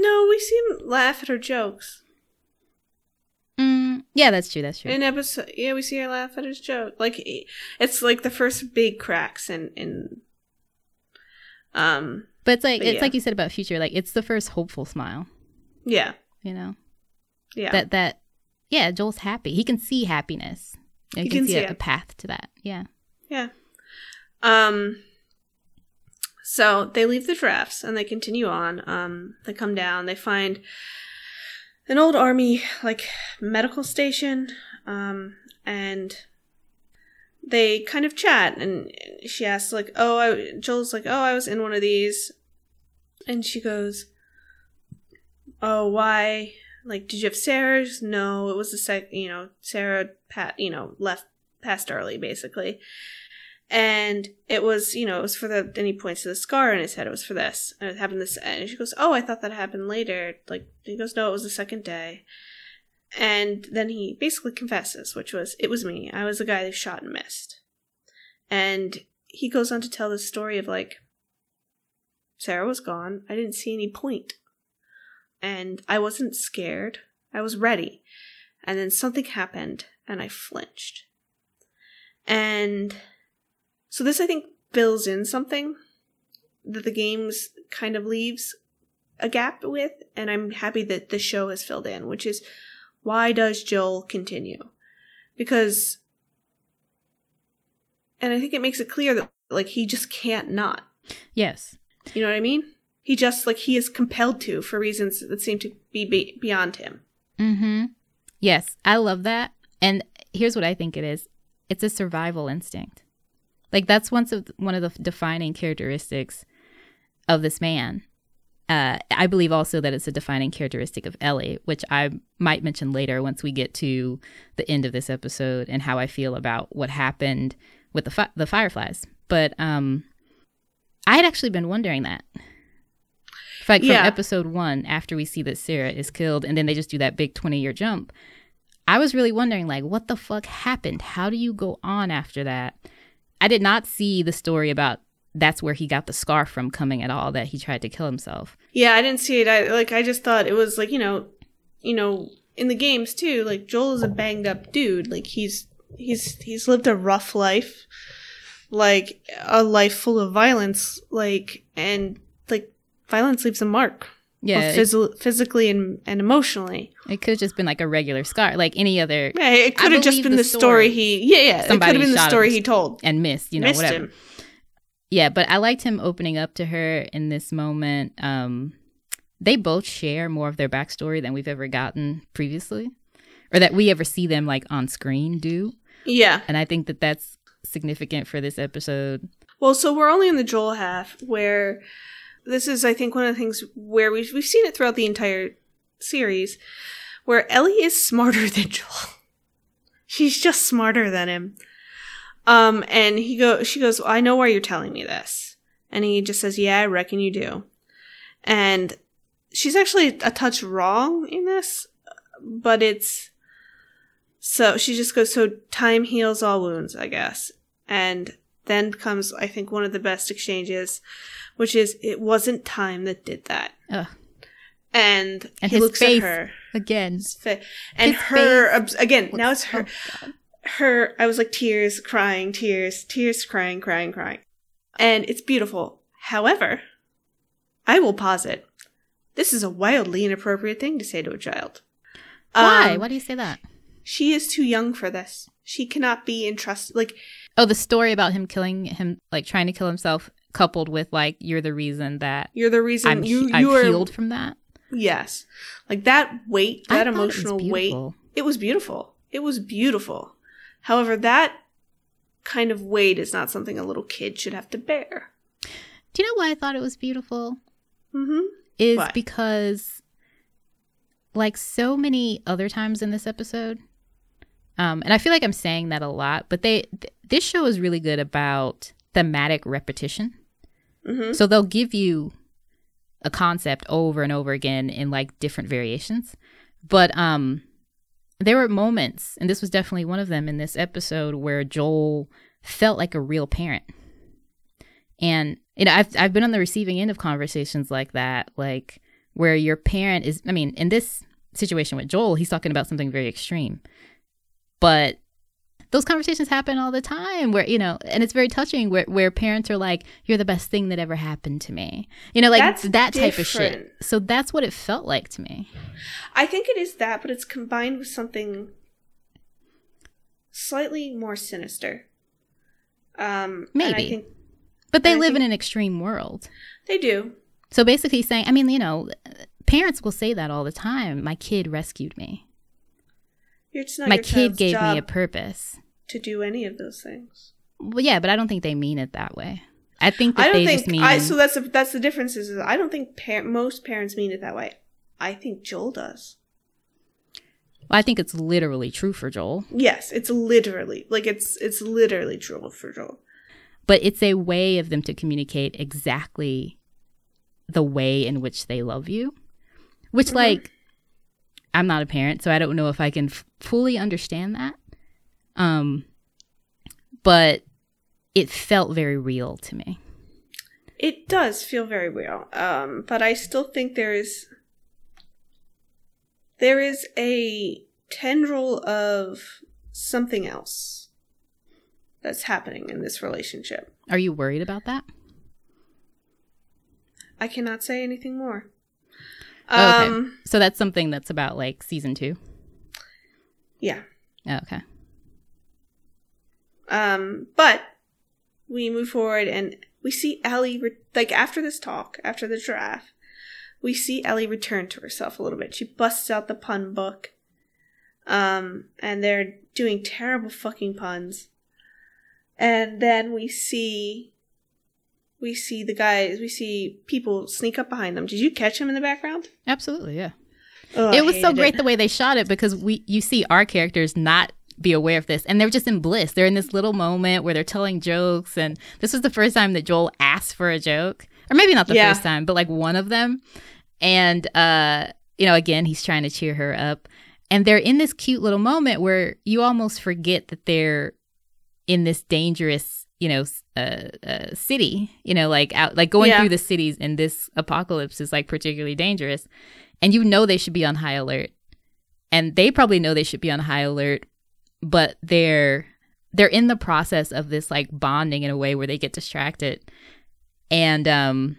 S2: no, we see him laugh at her jokes
S1: Mm, yeah, that's true. That's true.
S2: in episode. Yeah, we see her laugh at his joke. Like it's like the first big cracks in in. Um.
S1: but it's like
S2: but
S1: it's
S2: yeah.
S1: like you said about future. Like it's the first hopeful smile.
S2: Yeah.
S1: You know
S2: Yeah.
S1: that that yeah. Joel's happy. He can see happiness. And
S2: He
S1: can see,
S2: see
S1: a, a path to that. Yeah.
S2: Yeah. Um so they leave the drafts and they continue on. Um they come down, they find an old army like medical station um and they kind of chat and she asks like, "Oh, I Joel's like, "Oh, I was in one of these." And she goes, "Oh, why? Like did you have Sarah's? No, it was the sec, you know, Sarah pat, you know, left passed early basically." and it was you know it was for the and he points to the scar in his head it was for this and it happened this and she goes oh i thought that happened later like he goes no it was the second day and then he basically confesses which was it was me. I was the guy who shot and missed. And he goes on to tell the story of like sarah was gone. I didn't see any point. And i wasn't scared. I was ready. And then something happened and i flinched. And so this I think fills in something that the games kind of leaves a gap with, and I'm happy that the show has filled in, which is why does Joel continue? Because and I think it makes it clear that like he just can't not.
S1: Yes.
S2: You know what I mean? He just like he is compelled to for reasons that seem to be, be beyond him.
S1: Mm-hmm. Yes, I love that. And here's what I think it is: it's a survival instinct. Like that's one of one of the defining characteristics of this man. Uh, I believe also that it's a defining characteristic of Ellie, which I might mention later once we get to the end of this episode and how I feel about what happened with the fi- the fireflies. But um, I had actually been wondering that. Like from
S2: Yeah.
S1: episode one, after we see that Sarah is killed, and then they just do that big twenty year jump. I was really wondering, like, what the fuck happened? How do you go on after that? I did not see the story about that's where he got the scar from coming at all, that he tried to kill himself.
S2: Yeah, I didn't see it. I like I just thought it was like, you know, you know, in the games too, like Joel is a banged up dude. Like he's he's he's lived a rough life. Like a life full of violence, like and like violence leaves a mark.
S1: Yeah,
S2: phys- physically and, and emotionally.
S1: it, could have just been like a regular scar, like any other
S2: Yeah, it could have just been
S1: the
S2: story
S1: story.
S2: he yeah, yeah. It could have been the story he told.
S1: and missed, you know, whatever.
S2: him.
S1: Yeah, but I liked him opening up to her in this moment. Um, they both share more of their backstory than we've ever gotten previously, or that we ever see them like on screen do.
S2: Yeah.
S1: And I think that that's significant for this episode.
S2: Well, so we're only in the Joel half where this is, I think, one of the things where we've we've seen it throughout the entire series, where Ellie is smarter than Joel. She's just smarter than him. Um, and he go, she goes, I know why you're telling me this, and he just says, Yeah, I reckon you do. And she's actually a touch wrong in this, but it's so she just goes, So time heals all wounds, I guess. And then comes, I think, one of the best exchanges, which is, it wasn't time that did that.
S1: Ugh.
S2: And,
S1: And
S2: he looks at her.
S1: Again.
S2: His fa- And
S1: His
S2: her,
S1: face
S2: again, now it's her.
S1: Oh.
S2: Her i was like tears crying tears tears crying crying crying. And it's beautiful. However i will posit this is a wildly inappropriate thing to say to a child.
S1: Why?
S2: Um,
S1: Why do you say that?
S2: she is too young for this. She cannot be entrusted like
S1: Oh, the story about him killing him, like trying to kill himself, coupled with like you're the reason that
S2: you're the reason
S1: I'm
S2: you
S1: I'm
S2: you are
S1: healed from that.
S2: yes. Like that weight that
S1: thought it
S2: emotional weight it was beautiful. It was beautiful however that kind of weight is not something a little kid should have to bear
S1: Do you know why I thought it was beautiful?
S2: mm-hmm
S1: Is
S2: Why?
S1: because, like so many other times in this episode, um, and I feel like I'm saying that a lot, but they th- this show is really good about thematic repetition.
S2: mm-hmm
S1: So they'll give you a concept over and over again in like different variations. But um there were moments, and this was definitely one of them in this episode where Joel felt like a real parent. And you know, I've I've been on the receiving end of conversations like that, like where your parent is I mean, in this situation with Joel, he's talking about something very extreme. But those conversations happen all the time where you know and it's very touching where, where parents are like you're the best thing that ever happened to me. You know like
S2: That's
S1: that type of shit. so that's what it felt like to me.
S2: I think it is that, but it's combined with something slightly more sinister. Um, and I
S1: Maybe.
S2: think
S1: but they live in an extreme world.
S2: They do.
S1: so basically saying i mean you know parents will say that all the time. My kid rescued me
S2: It's not
S1: my
S2: your
S1: kid gave me a purpose
S2: to do any of those things.
S1: well yeah but i don't think they mean it that way i think that
S2: I don't
S1: they
S2: think.
S1: just mean
S2: I so that's the that's the difference. Is, is I don't think par- most parents mean it that way. I think Joel does.
S1: well, i think it's literally true for joel
S2: Yes, it's literally like it's it's literally true for Joel.
S1: but it's a way of them to communicate exactly the way in which they love you which
S2: Mhm.
S1: like i'm not a parent so i don't know if i can f- fully understand that um but it felt very real to me
S2: It does feel very real. Um, but I still think there is there is a tendril of something else that's happening in this relationship.
S1: are you worried about that
S2: I cannot say anything more.
S1: Oh, okay.
S2: Um,
S1: so that's something that's about like season two
S2: yeah.
S1: oh, okay
S2: Um, but we move forward and we see Ellie, re- like after this talk, after the giraffe, we see Ellie return to herself a little bit. She busts out the pun book. Um, and they're doing terrible fucking puns. And then we see, we see the guys, we see people sneak up behind them. Did you catch him in the background?
S1: absolutely yeah
S2: Oh,
S1: it was so great
S2: it.
S1: the way they shot it because we you see our characters not be aware of this and they're just in bliss they're in this little moment where they're telling jokes and this was the first time that joel asked for a joke or maybe not the
S2: Yeah.
S1: first time but like one of them and uh you know again he's trying to cheer her up and they're in this cute little moment where you almost forget that they're in this dangerous you know a, uh, uh, city you know like out like going
S2: Yeah.
S1: through the cities in this apocalypse is like particularly dangerous and you know they should be on high alert and they probably know they should be on high alert but they're they're in the process of this like bonding in a way where they get distracted and um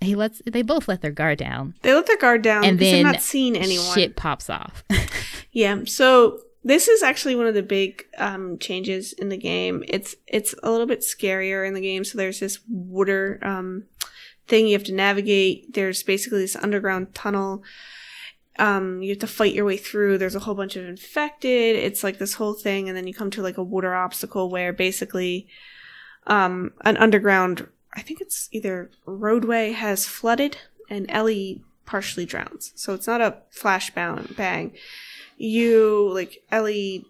S1: he lets they both let their guard down
S2: They let their guard down
S1: And then
S2: not seen anyone.
S1: shit pops off
S2: Yeah. So this is actually one of the big um, changes in the game. It's it's a little bit scarier in the game. So there's this water um, thing you have to navigate. There's basically this underground tunnel. Um, you have to fight your way through. There's a whole bunch of infected. It's like this whole thing, and then you come to like a water obstacle where basically um, an underground. I think it's either roadway has flooded, and Ellie partially drowns. So it's not a flash bang. You like Ellie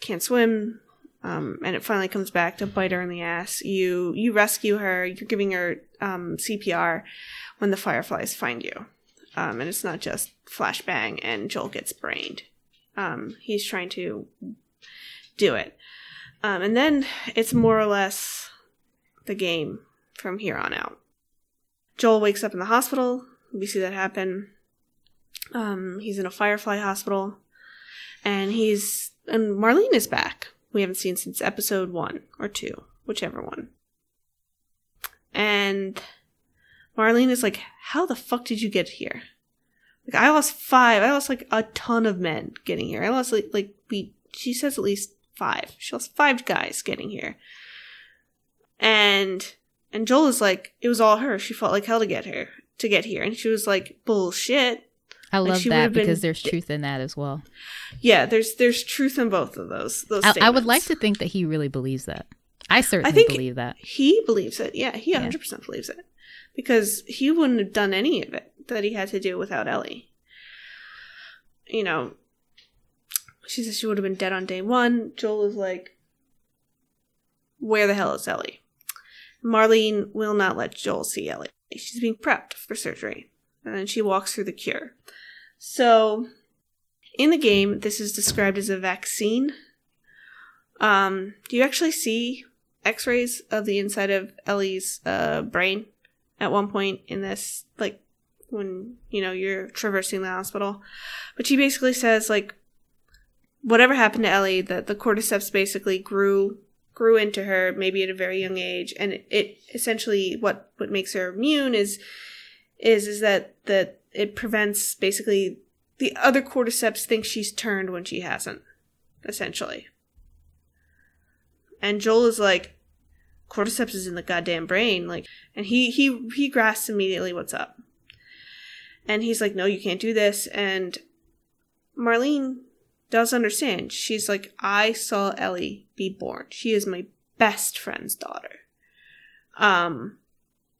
S2: can't swim, um, and it finally comes back to bite her in the ass. You you rescue her. You're giving her um, CPR when the fireflies find you, um, and it's not just flashbang and Joel gets brained. Um, he's trying to do it. Um, and then it's more or less the game from here on out. Joel wakes up in the hospital. We see that happen. Um, he's in a Firefly hospital, and he's and Marlene is back. We haven't seen since episode one or two, whichever one. And Marlene is like, "How the fuck did you get here?" Like, I lost five. I lost like a ton of men getting here. I lost like like we. She says at least five. She lost five guys getting here. And and Joel is like, it was all her. She fought like hell to get here to get here, and she was like, bullshit.
S1: I love
S2: she
S1: that
S2: would've been
S1: because there's truth in that as well.
S2: Yeah, there's there's truth in both of those. Those.
S1: I, I would like to think that he really believes that. I certainly
S2: think-
S1: believe that.
S2: He believes it. Yeah, he
S1: Yeah.
S2: 100% believes it. Because he wouldn't have done any of it that he had to do without Ellie. You know, she says she would have been dead on day one. Joel is like, where the hell is Ellie? Marlene will not let Joel see Ellie. She's being prepped for surgery. And then she walks through the cure. So, in the game, this is described as a vaccine. Um, do you actually see x-rays of the inside of Ellie's uh, brain at one point in this like when you know you're traversing the hospital but she basically says like whatever happened to Ellie that the cordyceps basically grew grew into her maybe at a very young age and it, it essentially what what makes her immune is is is that that it prevents basically the other cordyceps think she's turned when she hasn't essentially and Joel is like, cordyceps is in the goddamn brain, like, and he he he grasps immediately what's up, and he's like, no, you can't do this, and Marlene does understand. She's like, I saw Ellie be born. She is my best friend's daughter, um,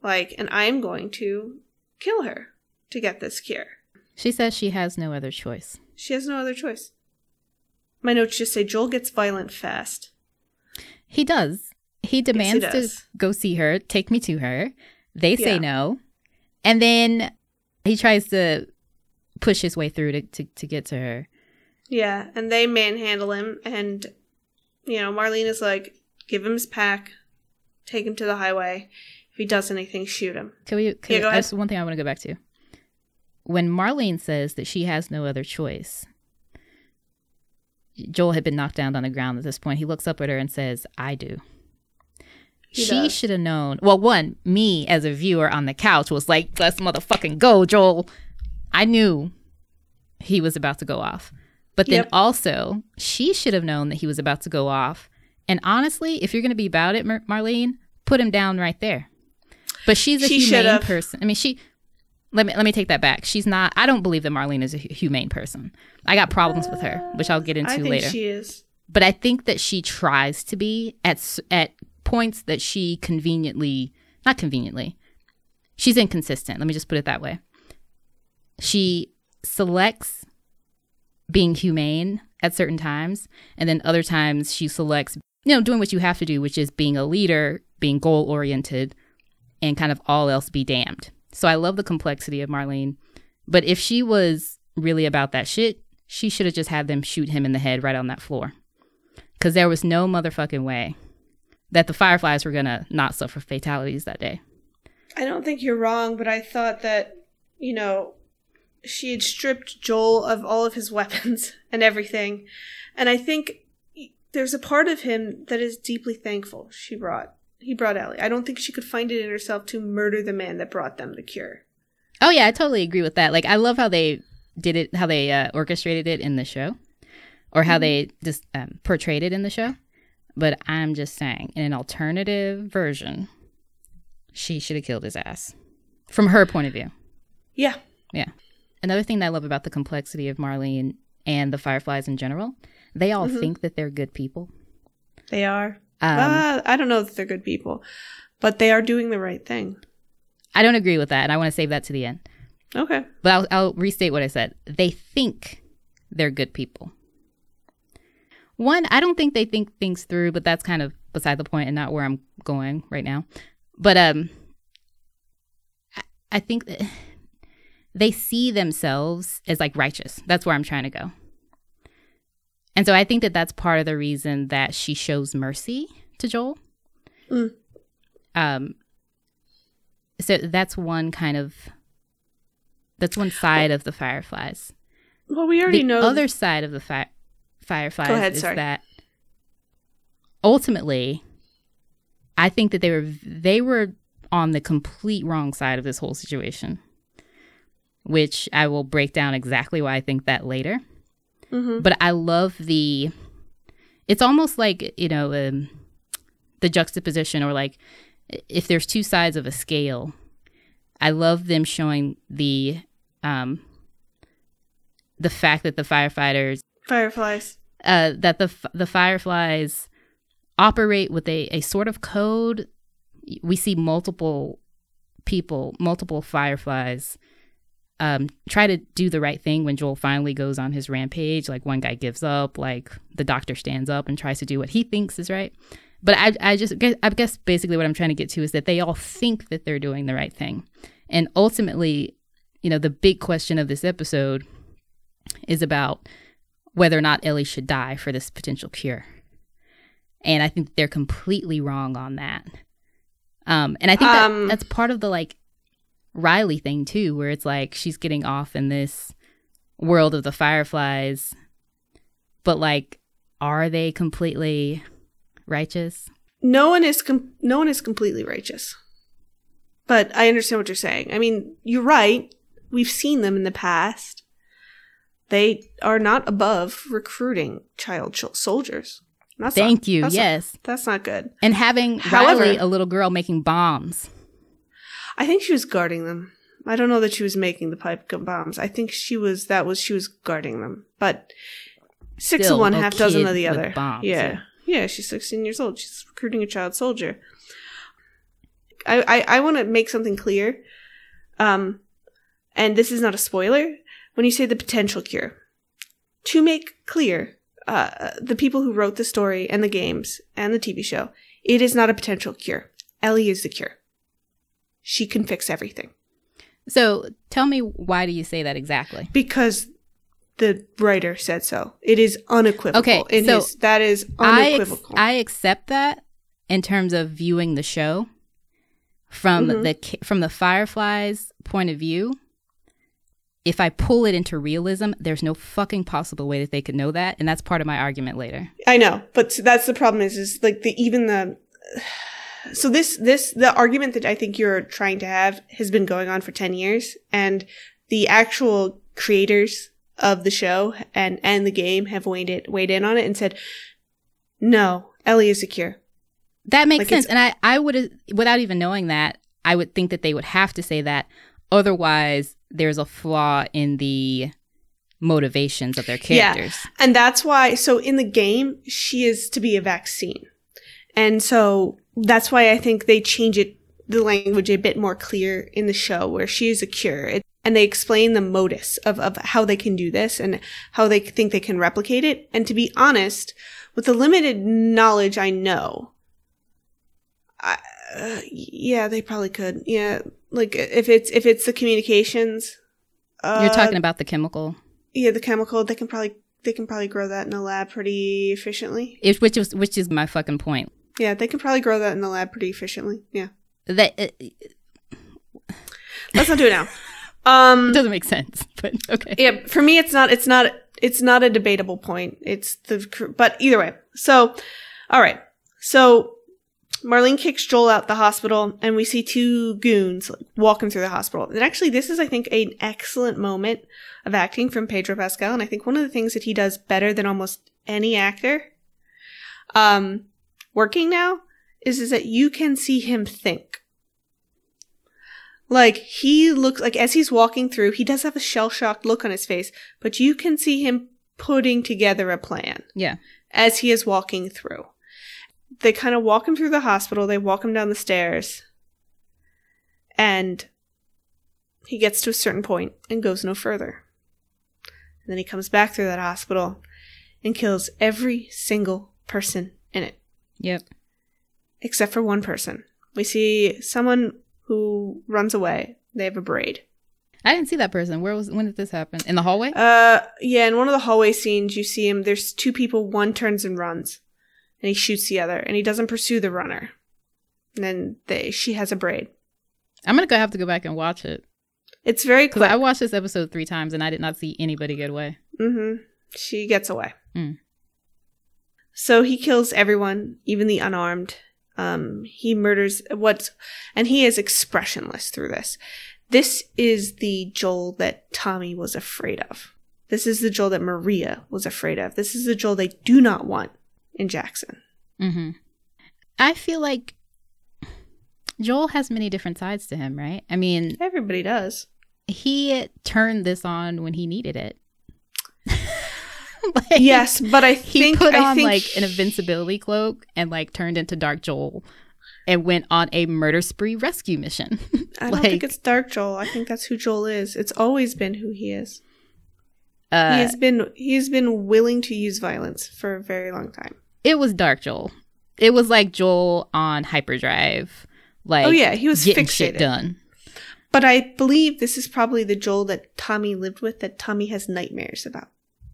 S2: like, and I am going to kill her to get this cure.
S1: She says she has no other choice.
S2: She has no other choice. My notes just say Joel gets violent fast.
S1: He does. He demands
S2: does.
S1: to go see her, take me to her. They say
S2: Yeah.
S1: no. And then he tries to push his way through to, to, to get to her.
S2: Yeah, and they manhandle him, and you know Marlene is like, give him his pack, take him to the highway. He does anything, shoot him.
S1: Can we? Can
S2: Yeah, go ahead.
S1: That's one thing I want to go back to. When Marlene says that she has no other choice, Joel had been knocked down on the ground at this point. He looks up at her and says, "I do."
S2: He
S1: she should have known. Well, one, me as a viewer on the couch was like, "Let's motherfucking go, Joel." I knew he was about to go off, but then
S2: Yep.
S1: also she should have known that he was about to go off. And honestly, if you're going to be about it, Mar- Marlene, put him down right there. But she's a
S2: She
S1: humane
S2: should've.
S1: person. I mean, she. Let me let me take that back. She's not. I don't believe that Marlene is a humane person. I got problems with her, which I'll get into
S2: I think
S1: later
S2: she is.
S1: but I think that she tries to be at at points that she conveniently not conveniently she's inconsistent let me just put it that way she selects being humane at certain times and then other times she selects you know doing what you have to do which is being a leader being goal oriented and kind of all else be damned so i love the complexity of marlene but if she was really about that shit she should have just had them shoot him in the head right on that floor because there was no motherfucking way that the fireflies were gonna not suffer fatalities that day.
S2: I don't think you're wrong, but I thought that you know she had stripped Joel of all of his weapons and everything, and I think there's a part of him that is deeply thankful she brought. He brought Ellie. I don't think she could find it in herself to murder the man that brought them the cure.
S1: Oh yeah, I totally agree with that. Like I love how they did it, how they uh, orchestrated it in the show, or how they just um, portrayed it in the show. But I'm just saying, in an alternative version, she should have killed his ass, from her point of view.
S2: Yeah, Yeah.
S1: Another thing that I love about the complexity of Marlene and the Fireflies in general, they all
S2: Mhm.
S1: think that they're good people.
S2: they are.
S1: Um,
S2: uh, I don't know that they're good people, but they are doing the right thing.
S1: I don't agree with that, and I want to save that to the end.
S2: Okay.
S1: But I'll, I'll restate what I said. They think they're good people. One, I don't think they think things through, but that's kind of beside the point and not where I'm going right now. But um, I, I think that they see themselves as like righteous. That's where I'm trying to go. And so I think that that's part of the reason that she shows mercy to Joel.
S2: Mm.
S1: Um, so that's one kind of that's one side of the fireflies.
S2: Well, we already
S1: the
S2: know the
S1: other side of the fi- fireflies
S2: ahead,
S1: is
S2: sorry.
S1: that ultimately, I think that they were they were on the complete wrong side of this whole situation, which I will break down exactly why I think that later.
S2: Mhm.
S1: But I love the. It's almost like you know um, the juxtaposition, or like if there's two sides of a scale. I love them showing the um, the fact that the firefighters
S2: fireflies.
S1: uh, that the the fireflies operate with a, a sort of code. We see multiple people, multiple fireflies, um, try to do the right thing when Joel finally goes on his rampage. Like one guy gives up, like the doctor stands up and tries to do what he thinks is right. But I, I just, I guess basically what I'm trying to get to is that they all think that they're doing the right thing, and ultimately, you know, the big question of this episode is about whether or not Ellie should die for this potential cure. And I think they're completely wrong on that. Um, and I think that
S2: Um,
S1: that's part of the like Riley thing too, where it's like she's getting off in this world of the fireflies, but like, are they completely righteous?
S2: No one is com- no one is completely righteous. But I understand what you're saying. I mean, you're right. We've seen them in the past. They are not above recruiting child ch- soldiers. That's
S1: Thank
S2: not-
S1: you.
S2: that's not-
S1: Yes.
S2: that's not good.
S1: and having
S2: However-
S1: Riley, a little girl, making bombs.
S2: I think she was guarding them. I don't know that she was making the pipe bombs. I think she was that was she was guarding them. But six
S1: Still
S2: of one, half dozen of the other.
S1: bombs,
S2: yeah. yeah, She's sixteen years old. She's recruiting a child soldier. I I, I want to make something clear, um, and this is not a spoiler. When you say the potential cure, to make clear, uh, the people who wrote the story and the games and the TV show, it is not a potential cure. Ellie is the cure. She can fix everything.
S1: So tell me, why do you say that exactly?
S2: because the writer said so. It is unequivocal.
S1: Okay,
S2: in
S1: so
S2: his, that is
S1: I, ex-
S2: unequivocal.
S1: I accept that in terms of viewing the show from
S2: Mhm.
S1: the from the Fireflies point of view. If I pull it into realism, there's no fucking possible way that they could know that, and that's part of my argument later.
S2: I know, but that's the problem. Is is like the even the. So this this the argument that I think you're trying to have has been going on for ten years, and the actual creators of the show and and the game have weighed it weighed in on it and said, no, Ellie is secure.
S1: That makes
S2: Like,
S1: sense, and I I would without even knowing that, I would think that they would have to say that. Otherwise, there's a flaw in the motivations of their
S2: Yeah.
S1: characters.
S2: And that's why, so in the game, she is to be a vaccine. And so that's why I think they change it, the language a bit more clear in the show where she is a cure. It, and they explain the modus of, of how they can do this and how they think they can replicate it. And to be honest, with the limited knowledge I know, I, uh, yeah, they probably could. Yeah. Like if it's, if it's the communications, uh,
S1: You're talking about the chemical,
S2: yeah, the chemical, they can probably they can probably grow that in the lab pretty efficiently.
S1: if, which is which is my fucking point.
S2: Yeah, they can probably grow that in the lab pretty efficiently. Yeah.
S1: That it,
S2: Let's not do it now. Um
S1: it doesn't make sense, but okay.
S2: yeah, for me it's not it's not it's not a debatable point. It's the but either way. So, all right. So Marlene kicks Joel out the hospital, and we see two goons like, walking through the hospital. And actually, this is, I think, an excellent moment of acting from Pedro Pascal. And I think one of the things that he does better than almost any actor, um, working now, is is that you can see him think. Like he looks like as he's walking through, he does have a shell shocked look on his face, but you can see him putting together a plan
S1: Yeah.
S2: as he is walking through. They kind of walk him through the hospital, they walk him down the stairs, and he gets to a certain point and goes no further. And then he comes back through that hospital and kills every single person in it,
S1: Yep.
S2: except for one person. We see someone who runs away. They have a braid.
S1: I didn't see that person. Where was when did this happen? In the hallway?
S2: Uh, yeah. In one of the hallway scenes, you see him. There's two people. One turns and runs, and he shoots the other, and he doesn't pursue the runner. And then they, she has a braid.
S1: I'm gonna go have to go back and watch it
S2: It's very quick.
S1: I watched this episode three times and I did not see anybody get away.
S2: Mm-hmm. She gets away.
S1: Mm.
S2: So he kills everyone, even the unarmed. Um, he murders what's, and he is expressionless through this. This is the Joel that Tommy was afraid of. This is the Joel that Maria was afraid of. This is the Joel they do not want in Jackson.
S1: Mm-hmm. I feel like Joel has many different sides to him, right? I mean,
S2: Everybody does.
S1: he turned this on when he needed it. Like,
S2: Yes, but I think he
S1: put
S2: I
S1: on
S2: think
S1: like an invincibility cloak and like turned into Dark Joel and went on a murder spree rescue mission.
S2: I don't think it's Dark Joel. I think that's who Joel is. It's always been who he is. he
S1: Uh,
S2: has been he's been willing to use violence for a very long time.
S1: it was Dark Joel. It was like Joel on hyperdrive. Like
S2: oh yeah, he was
S1: getting
S2: fixated.
S1: shit done.
S2: But I believe this is probably the Joel that Tommy lived with that Tommy has nightmares about.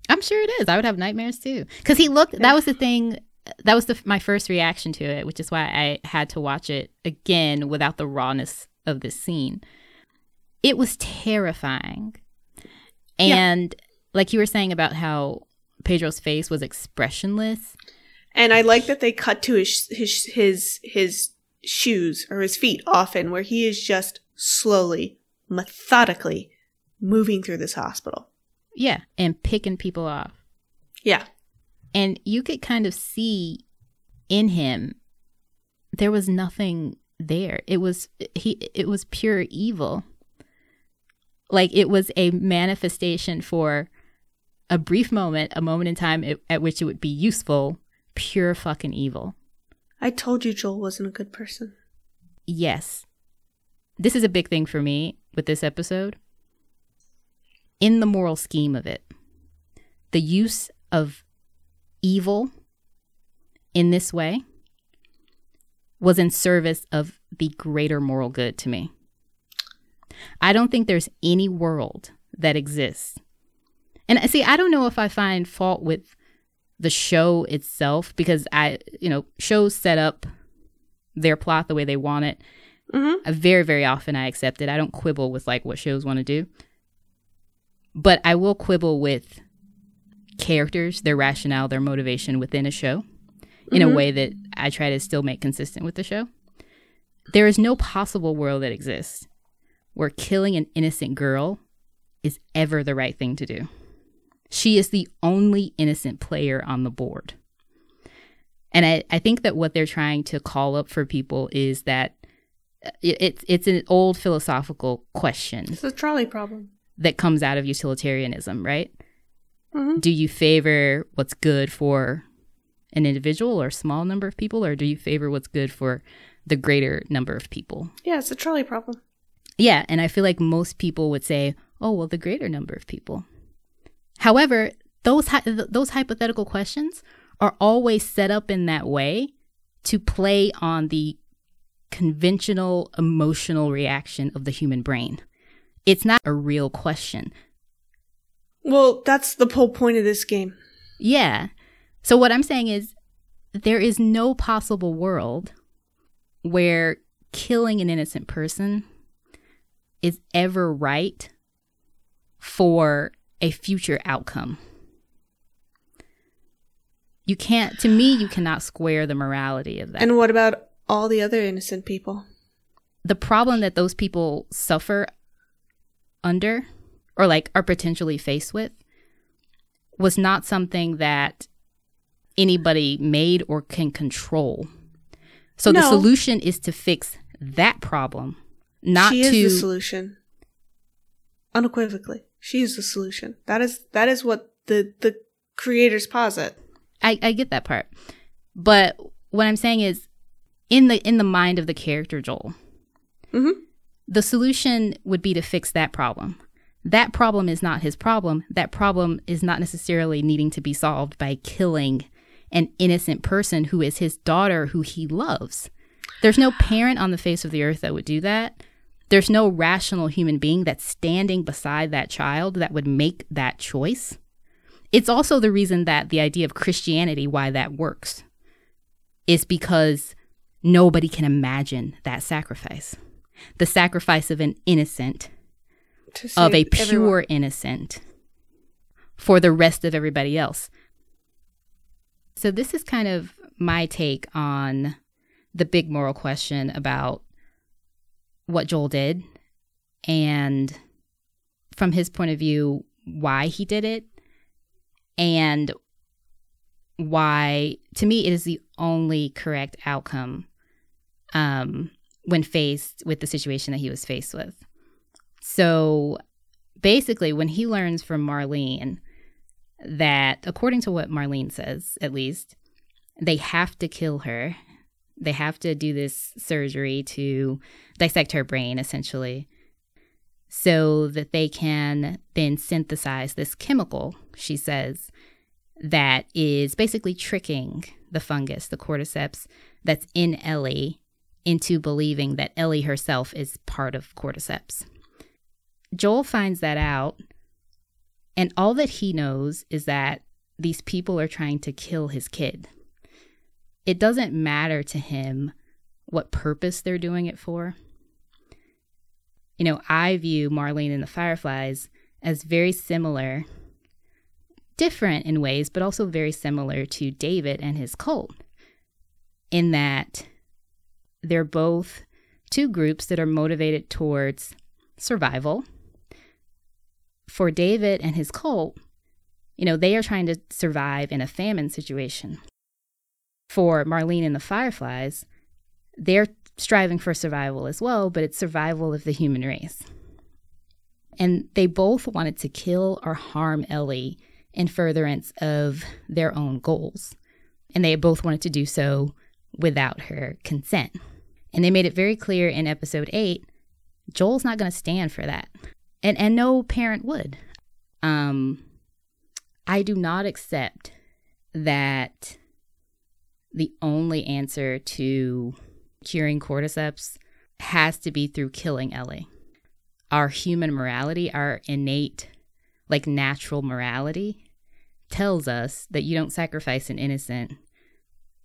S1: I'm sure it is. I would have nightmares too. Because he looked, that was the thing, that was the, my first reaction to it, which is why I had to watch it again without the rawness of this scene. It was terrifying.
S2: Yeah.
S1: And like you were saying about how Pedro's face was expressionless.
S2: And I like that they cut to his his his his shoes or his feet often where he is just slowly, methodically moving through this hospital.
S1: Yeah. And picking people off.
S2: Yeah.
S1: And you could kind of see in him, there was nothing there. It was, he, it was pure evil. Like it was a manifestation for a brief moment, a moment in time at, at which it would be useful, pure fucking evil.
S2: I told you Joel wasn't a good person.
S1: Yes. This is a big thing for me with this episode. In the moral scheme of it, the use of evil in this way was in service of the greater moral good to me. I don't think there's any world that exists. And uh, see, I don't know if I find fault with the show itself because I, you know, shows set up their plot the way they want it.
S2: Mm-hmm.
S1: Uh, Very, very often I accept it. I don't quibble with like what shows want to do. But I will quibble with characters, their rationale, their motivation within a show in a
S2: Mhm.
S1: way that I try to still make consistent with the show. There is no possible world that exists where killing an innocent girl is ever the right thing to do. She is the only innocent player on the board. And I, I think that what they're trying to call up for people is that uh, it, it's it's an old philosophical question
S2: It's a trolley problem.
S1: That comes out of utilitarianism, right?
S2: Mm-hmm.
S1: Do you favor what's good for an individual or a small number of people, or do you favor what's good for the greater number of people?
S2: Yeah, it's a trolley problem.
S1: Yeah, and I feel like most people would say, "Oh, well, the greater number of people." However, those th- those hypothetical questions are always set up in that way to play on the conventional emotional reaction of the human brain. It's not a real question.
S2: Well, that's the whole point of this game.
S1: Yeah. So what I'm saying is there is no possible world where killing an innocent person is ever right for a future outcome. You can't to me you cannot square the morality of that.
S2: And what about all the other innocent people?
S1: the problem that those people suffer under or like are potentially faced with was not something that anybody made or can control. So the solution is to fix that problem, not
S2: she is
S1: to
S2: the solution. Unequivocally, she is the solution. That is that is what the the creators posit.
S1: I, I get that part. But what I'm saying is in the in the mind of the character Joel,
S2: Mhm.
S1: The solution would be to fix that problem. That problem is not his problem. That problem is not necessarily needing to be solved by killing an innocent person who is his daughter who he loves. There's no parent on the face of the earth that would do that. There's no rational human being that's standing beside that child that would make that choice. It's also the reason that the idea of Christianity, why that works, is because nobody can imagine that sacrifice. The sacrifice of an innocent, of a pure everyone. innocent, for the rest of everybody else. So, this is kind of my take on the big moral question about what Joel did and from his point of view, why he did it and why, to me, it is the only correct outcome um, when faced with the situation that he was faced with. So basically, when he learns from Marlene that, according to what Marlene says, at least, they have to kill her they have to do this surgery to dissect her brain, essentially, so that they can then synthesize this chemical, she says, that is basically tricking the fungus, the cordyceps, that's in Ellie into believing that Ellie herself is part of cordyceps. Joel finds that out, and all that he knows is that these people are trying to kill his kid it doesn't matter to him what purpose they're doing it for. You know, I view Marlene and the Fireflies as very similar, different in ways, but also very similar to David and his cult, in that they're both two groups that are motivated towards survival. For David and his cult, you know, they are trying to survive in a famine situation for Marlene and the Fireflies, they're striving for survival as well, but it's survival of the human race. And they both wanted to kill or harm Ellie in furtherance of their own goals. And they both wanted to do so without her consent. And they made it very clear in episode 8 Joel's not going to stand for that. And and no parent would. Um I do not accept that the only answer to curing cordyceps has to be through killing Ellie. Our human morality, our innate, like natural morality, tells us that you don't sacrifice an innocent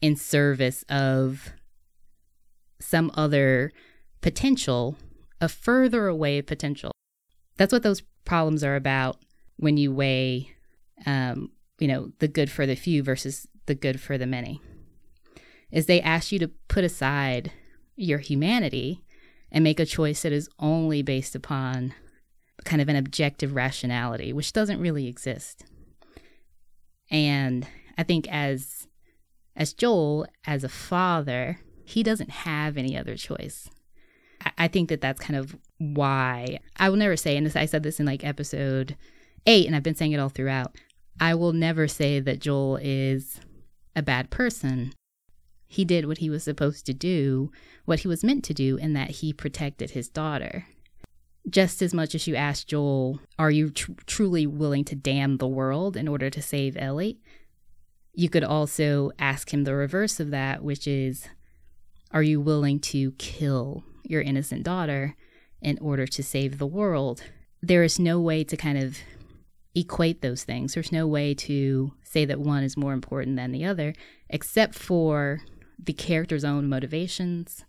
S1: in service of some other potential, a further away potential. That's what those problems are about when you weigh, um, you know, the good for the few versus the good for the many is they ask you to put aside your humanity and make a choice that is only based upon kind of an objective rationality, which doesn't really exist. And I think as as Joel, as a father, he doesn't have any other choice. I, I think that that's kind of why I will never say, and I said this in like episode eight, and I've been saying it all throughout. I will never say that Joel is a bad person he did what he was supposed to do, what he was meant to do, and that he protected his daughter. Just as much as you ask Joel, are you tr- truly willing to damn the world in order to save Ellie? You could also ask him the reverse of that, which is, are you willing to kill your innocent daughter in order to save the world? There is no way to kind of equate those things. There's no way to say that one is more important than the other, except for the character's own motivations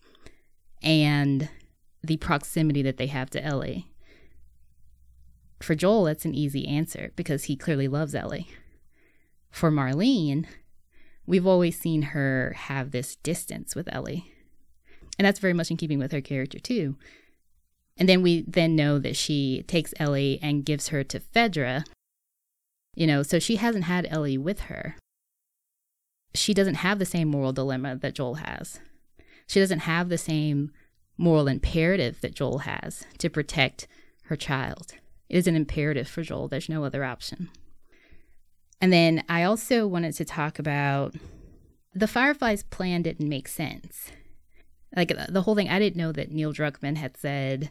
S1: and the proximity that they have to Ellie. For Joel, that's an easy answer because he clearly loves Ellie. For Marlene, we've always seen her have this distance with Ellie. And that's very much in keeping with her character too. And then we then know that she takes Ellie and gives her to Fedra. You know, so she hasn't had Ellie with her she doesn't have the same moral dilemma that Joel has. She doesn't have the same moral imperative that Joel has to protect her child. It is an imperative for Joel. There's no other option. And then I also wanted to talk about the Fireflies plan didn't make sense. Like the whole thing, I didn't know that Neil Druckmann had said,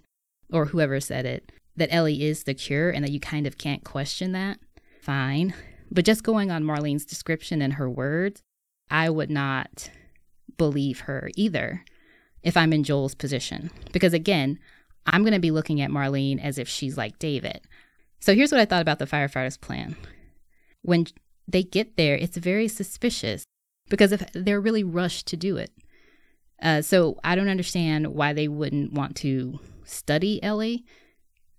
S1: or whoever said it, that Ellie is the cure and that you kind of can't question that. Fine. But just going on Marlene's description and her words, I would not believe her either if I'm in Joel's position. Because again, I'm going to be looking at Marlene as if she's like David. So here's what I thought about the firefighters' plan. When they get there, it's very suspicious because if they're really rushed to do it. Uh, so I don't understand why they wouldn't want to study Ellie.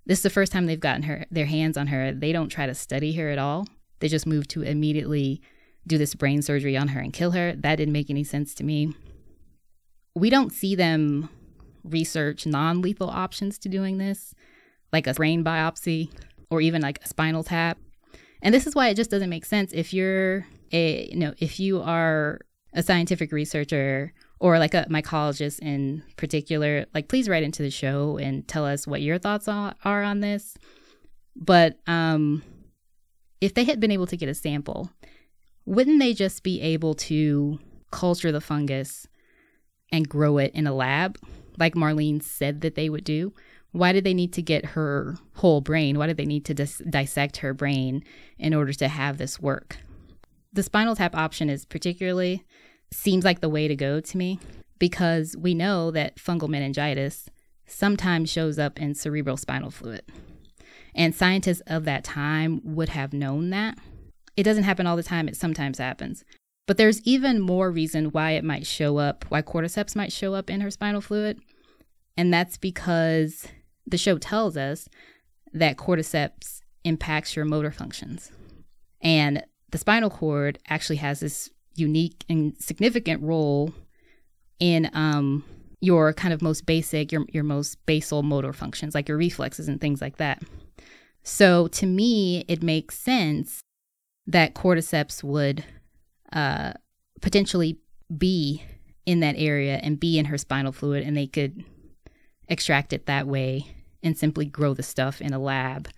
S1: This is the first time they've gotten her their hands on her. They don't try to study her at all. They just move to immediately do this brain surgery on her and kill her. That didn't make any sense to me. We don't see them research non lethal options to doing this, like a brain biopsy or even like a spinal tap. And this is why it just doesn't make sense if you're a, you know, if you are a scientific researcher or like a mycologist in particular, like please write into the show and tell us what your thoughts are on this. But um, if they had been able to get a sample, wouldn't they just be able to culture the fungus and grow it in a lab like Marlene said that they would do? Why did they need to get her whole brain? Why did they need to dis- dissect her brain in order to have this work? The spinal tap option is particularly seems like the way to go to me because we know that fungal meningitis sometimes shows up in cerebral spinal fluid. And scientists of that time would have known that. It doesn't happen all the time, it sometimes happens. But there's even more reason why it might show up, why cordyceps might show up in her spinal fluid. And that's because the show tells us that cordyceps impacts your motor functions. And the spinal cord actually has this unique and significant role in um, your kind of most basic, your, your most basal motor functions, like your reflexes and things like that. So to me, it makes sense that cordyceps would uh, potentially be in that area and be in her spinal fluid, and they could extract it that way and simply grow the stuff in a lab.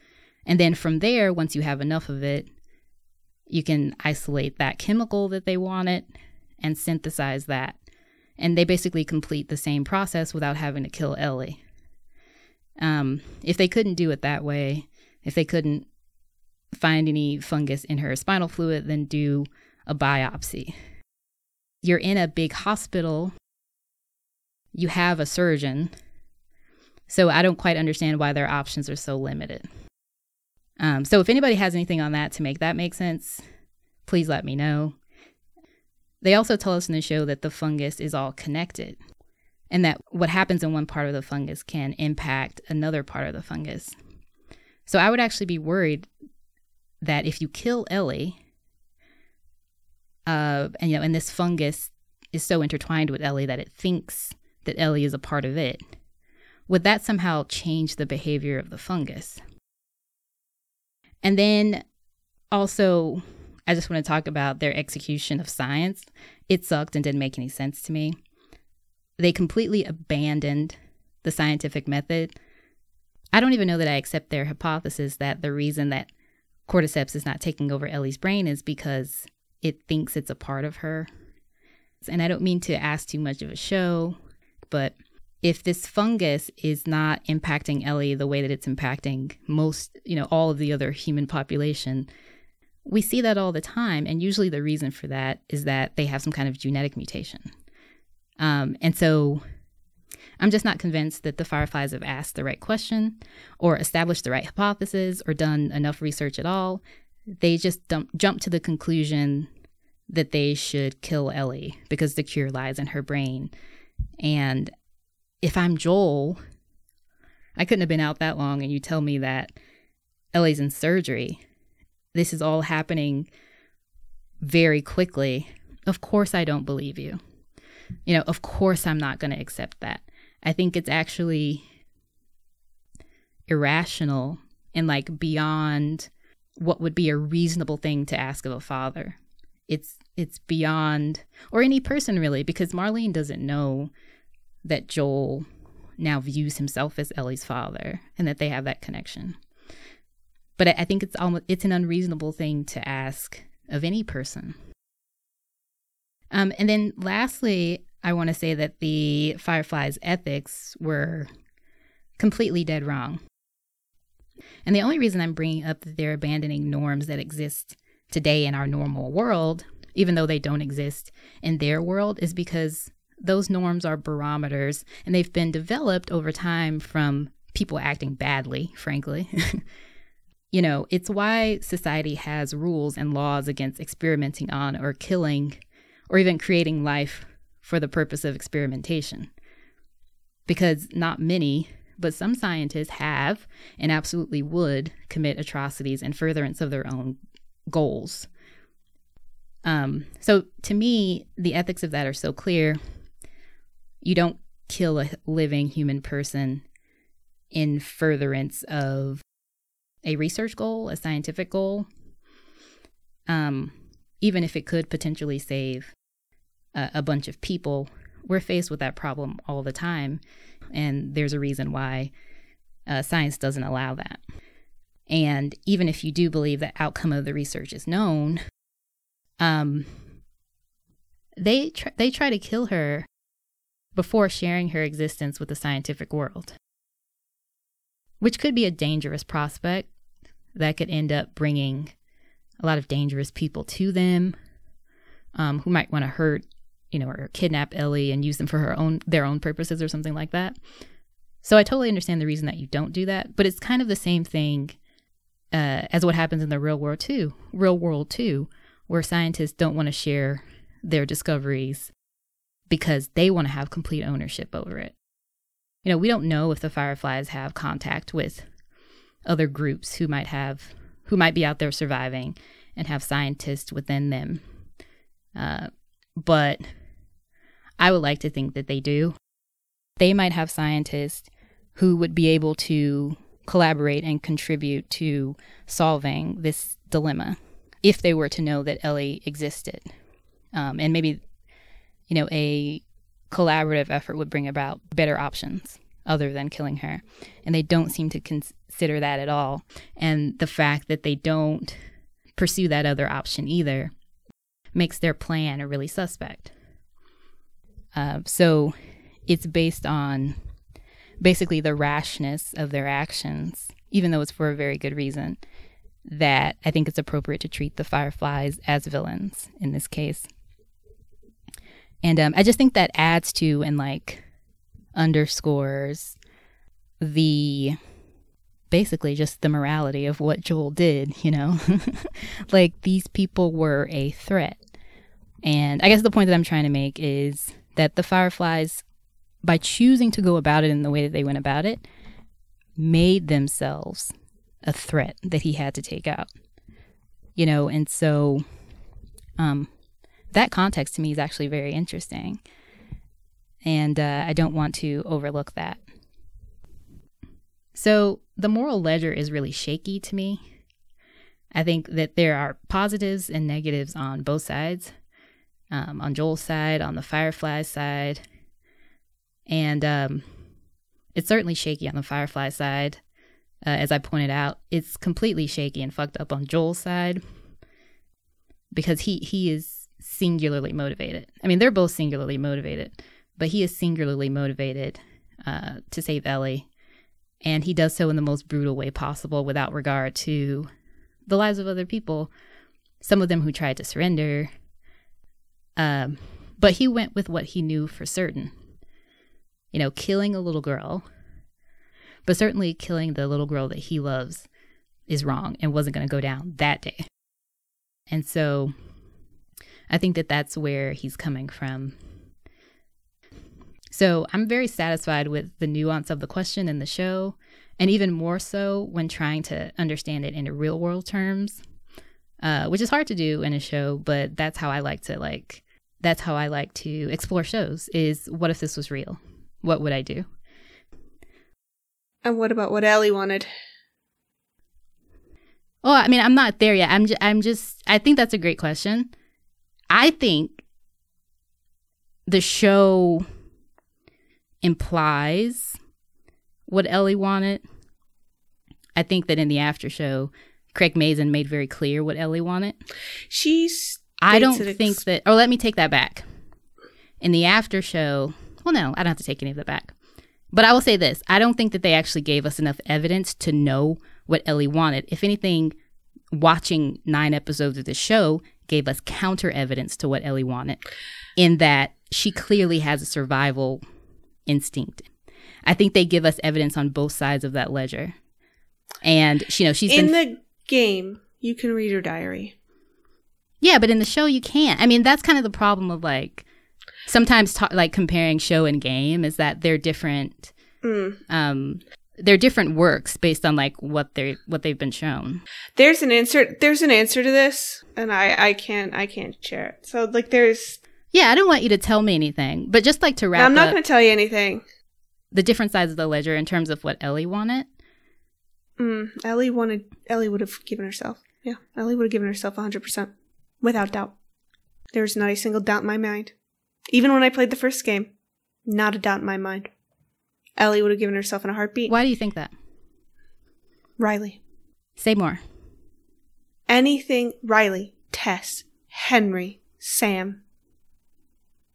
S1: And then from there, once you have enough of it, you can isolate that chemical that they wanted and synthesize that. And they basically complete the same process without having to kill Ellie. Um, if they couldn't do it that way, if they couldn't find any fungus in her spinal fluid, then do a biopsy. You're in a big hospital, you have a surgeon. So I don't quite understand why their options are so limited. Um, so if anybody has anything on that to make that make sense, please let me know. They also tell us in the show that the fungus is all connected and that what happens in one part of the fungus can impact another part of the fungus. So I would actually be worried that if you kill Ellie, uh, and you know, and this fungus is so intertwined with Ellie that it thinks that Ellie is a part of it, would that somehow change the behavior of the fungus? And then also, I just want to talk about their execution of science. It sucked and didn't make any sense to me. They completely abandoned the scientific method. I don't even know that I accept their hypothesis that the reason that cordyceps is not taking over Ellie's brain is because it thinks it's a part of her. And I don't mean to ask too much of a show, but if this fungus is not impacting Ellie the way that it's impacting most, you know, all of the other human population, we see that all the time. And usually the reason for that is that they have some kind of genetic mutation. Um, and so I'm just not convinced that the fireflies have asked the right question or established the right hypothesis or done enough research at all. They just dump, jump to the conclusion that they should kill Ellie because the cure lies in her brain. And if I'm Joel, I couldn't have been out that long, and you tell me that Ellie's in surgery. This is all happening very quickly. Of course, I don't believe you. You know, of course, I'm not going to accept that. I think it's actually irrational and like beyond what would be a reasonable thing to ask of a father. It's it's beyond or any person really because Marlene doesn't know that Joel now views himself as Ellie's father and that they have that connection. But I think it's almost it's an unreasonable thing to ask of any person. Um, and then lastly, I want to say that the Fireflies' ethics were completely dead wrong. And the only reason I'm bringing up that they're abandoning norms that exist today in our normal world, even though they don't exist in their world, is because those norms are barometers and they've been developed over time from people acting badly, frankly. you know, it's why society has rules and laws against experimenting on or killing or even creating life for the purpose of experimentation. Because not many, but some scientists have and absolutely would commit atrocities in furtherance of their own goals. Um, so to me, the ethics of that are so clear. You don't kill a living human person in furtherance of a research goal, a scientific goal, um, even if it could potentially save a, a bunch of people, we're faced with that problem all the time. And there's a reason why uh, science doesn't allow that. And even if you do believe the outcome of the research is known, um, they tr- they try to kill her before sharing her existence with the scientific world, which could be a dangerous prospect that could end up bringing a lot of dangerous people to them um, who might want to hurt you know, or kidnap Ellie and use them for her own their own purposes or something like that. So I totally understand the reason that you don't do that, but it's kind of the same thing uh, as what happens in the real world too, real world too, where scientists don't want to share their discoveries because they want to have complete ownership over it. You know, we don't know if the fireflies have contact with other groups who might have who might be out there surviving and have scientists within them. Uh, but I would like to think that they do. They might have scientists who would be able to collaborate and contribute to solving this dilemma if they were to know that Ellie existed. Um, and maybe, you know, a collaborative effort would bring about better options other than killing her. And they don't seem to consider that at all. And the fact that they don't pursue that other option either makes their plan really suspect. Uh, so it's based on basically the rashness of their actions, even though it's for a very good reason, that I think it's appropriate to treat the Fireflies as villains in this case. And um, I just think that adds to and like underscores the basically just the morality of what Joel did, you know? like these people were a threat. And I guess the point that I'm trying to make is that the Fireflies, by choosing to go about it in the way that they went about it, made themselves a threat that he had to take out. You know, and so um, that context to me is actually very interesting. And uh, I don't want to overlook that. So the moral ledger is really shaky to me. I think that there are positives and negatives on both sides um, on Joel's side, on the Firefly side. And um, it's certainly shaky on the Firefly side. Uh, as I pointed out, it's completely shaky and fucked up on Joel's side because he, he is singularly motivated. I mean, they're both singularly motivated, but he is singularly motivated uh, to save Ellie. And he does so in the most brutal way possible without regard to the lives of other people, some of them who tried to surrender, um, but he went with what he knew for certain. You know, killing a little girl, but certainly killing the little girl that he loves is wrong and wasn't going to go down that day. And so I think that that's where he's coming from. So I'm very satisfied with the nuance of the question in the show, and even more so when trying to understand it in real world terms, uh, which is hard to do in a show, but that's how I like to like that's how I like to explore shows is what if this was real? What would I do?
S2: And what about what Ellie wanted?
S1: Oh, I mean, I'm not there yet. I'm just, I'm just I think that's a great question. I think the show implies what Ellie wanted. I think that in the after show, Craig Mazin made very clear what Ellie wanted.
S2: She's
S1: I don't think that. Or let me take that back. In the after show, well, no, I don't have to take any of that back. But I will say this: I don't think that they actually gave us enough evidence to know what Ellie wanted. If anything, watching nine episodes of the show gave us counter evidence to what Ellie wanted, in that she clearly has a survival instinct. I think they give us evidence on both sides of that ledger. And you know, she's
S2: in
S1: been
S2: the game, you can read her diary.
S1: Yeah, but in the show you can't. I mean, that's kind of the problem of like sometimes ta- like comparing show and game is that they're different
S2: Mm.
S1: um they're different works based on like what they're what they've been shown.
S2: There's an answer. There's an answer to this, and I I can't I can't share it. So like, there's.
S1: Yeah, I don't want you to tell me anything, but just like to wrap
S2: I'm not going to tell you anything.
S1: the different sides of the ledger in terms of what Ellie wanted.
S2: Mm, Ellie wanted. Ellie would have given herself. Yeah, Ellie would have given herself 100 percent, without doubt. There was not a single doubt in my mind. Even when I played the first game, not a doubt in my mind. Ellie would have given herself in a heartbeat.
S1: Why do you think that?
S2: Riley.
S1: Say more.
S2: Anything Riley, Tess, Henry, Sam,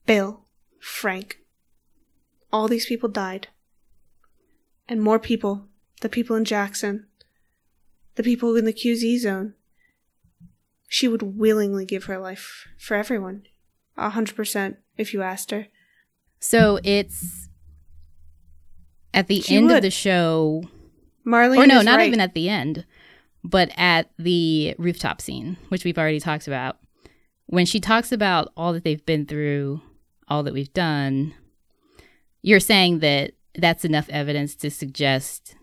S2: Bill, Frank. All these people died. And more people, the people in Jackson, the people in the QZ zone. She would willingly give her life for everyone. A hundred percent, if you asked her.
S1: So it's at the
S2: She
S1: end
S2: would.
S1: of the show,
S2: Marlene
S1: or no, not
S2: right.
S1: even at the end, but at the rooftop scene, which we've already talked about. When she talks about all that they've been through, all that we've done, you're saying that that's enough evidence to suggest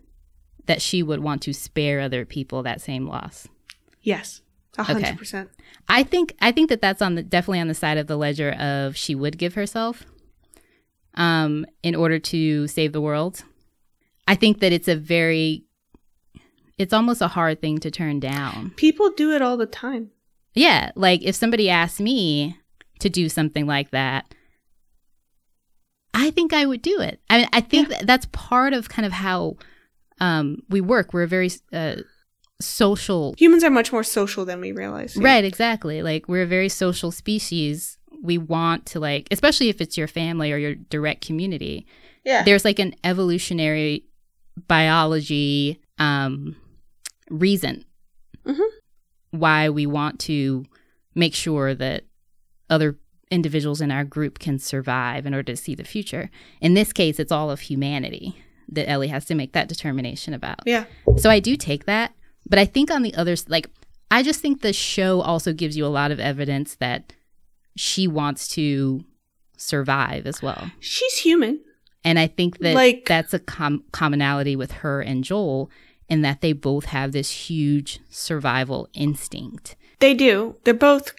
S1: that she would want to spare other people that same loss.
S2: Yes, a hundred percent.
S1: I think I think that that's on the definitely on the side of the ledger of she would give herself um in order to save the world. I think that it's a very it's almost a hard thing to turn down.
S2: People do it all the time.
S1: Yeah, like if somebody asked me to do something like that, I think I would do it. I mean, I think that that's part of kind of how um, we work. We're a very uh, social
S2: Humans are much more social than we realize. yeah.
S1: Right, exactly. Like we're a very social species. We want to like, especially if it's your family or your direct community.
S2: Yeah.
S1: There's like an evolutionary biology um, reason
S2: Mhm.
S1: why we want to make sure that other individuals in our group can survive in order to see the future. In this case, it's all of humanity that Ellie has to make that determination about.
S2: yeah.
S1: So I do take that, but I think on the other like I just think the show also gives you a lot of evidence that she wants to survive as well,
S2: She's human.
S1: and I think that
S2: Like-
S1: that's a com- commonality with her and Joel in that they both have this huge survival instinct.
S2: They do. They're both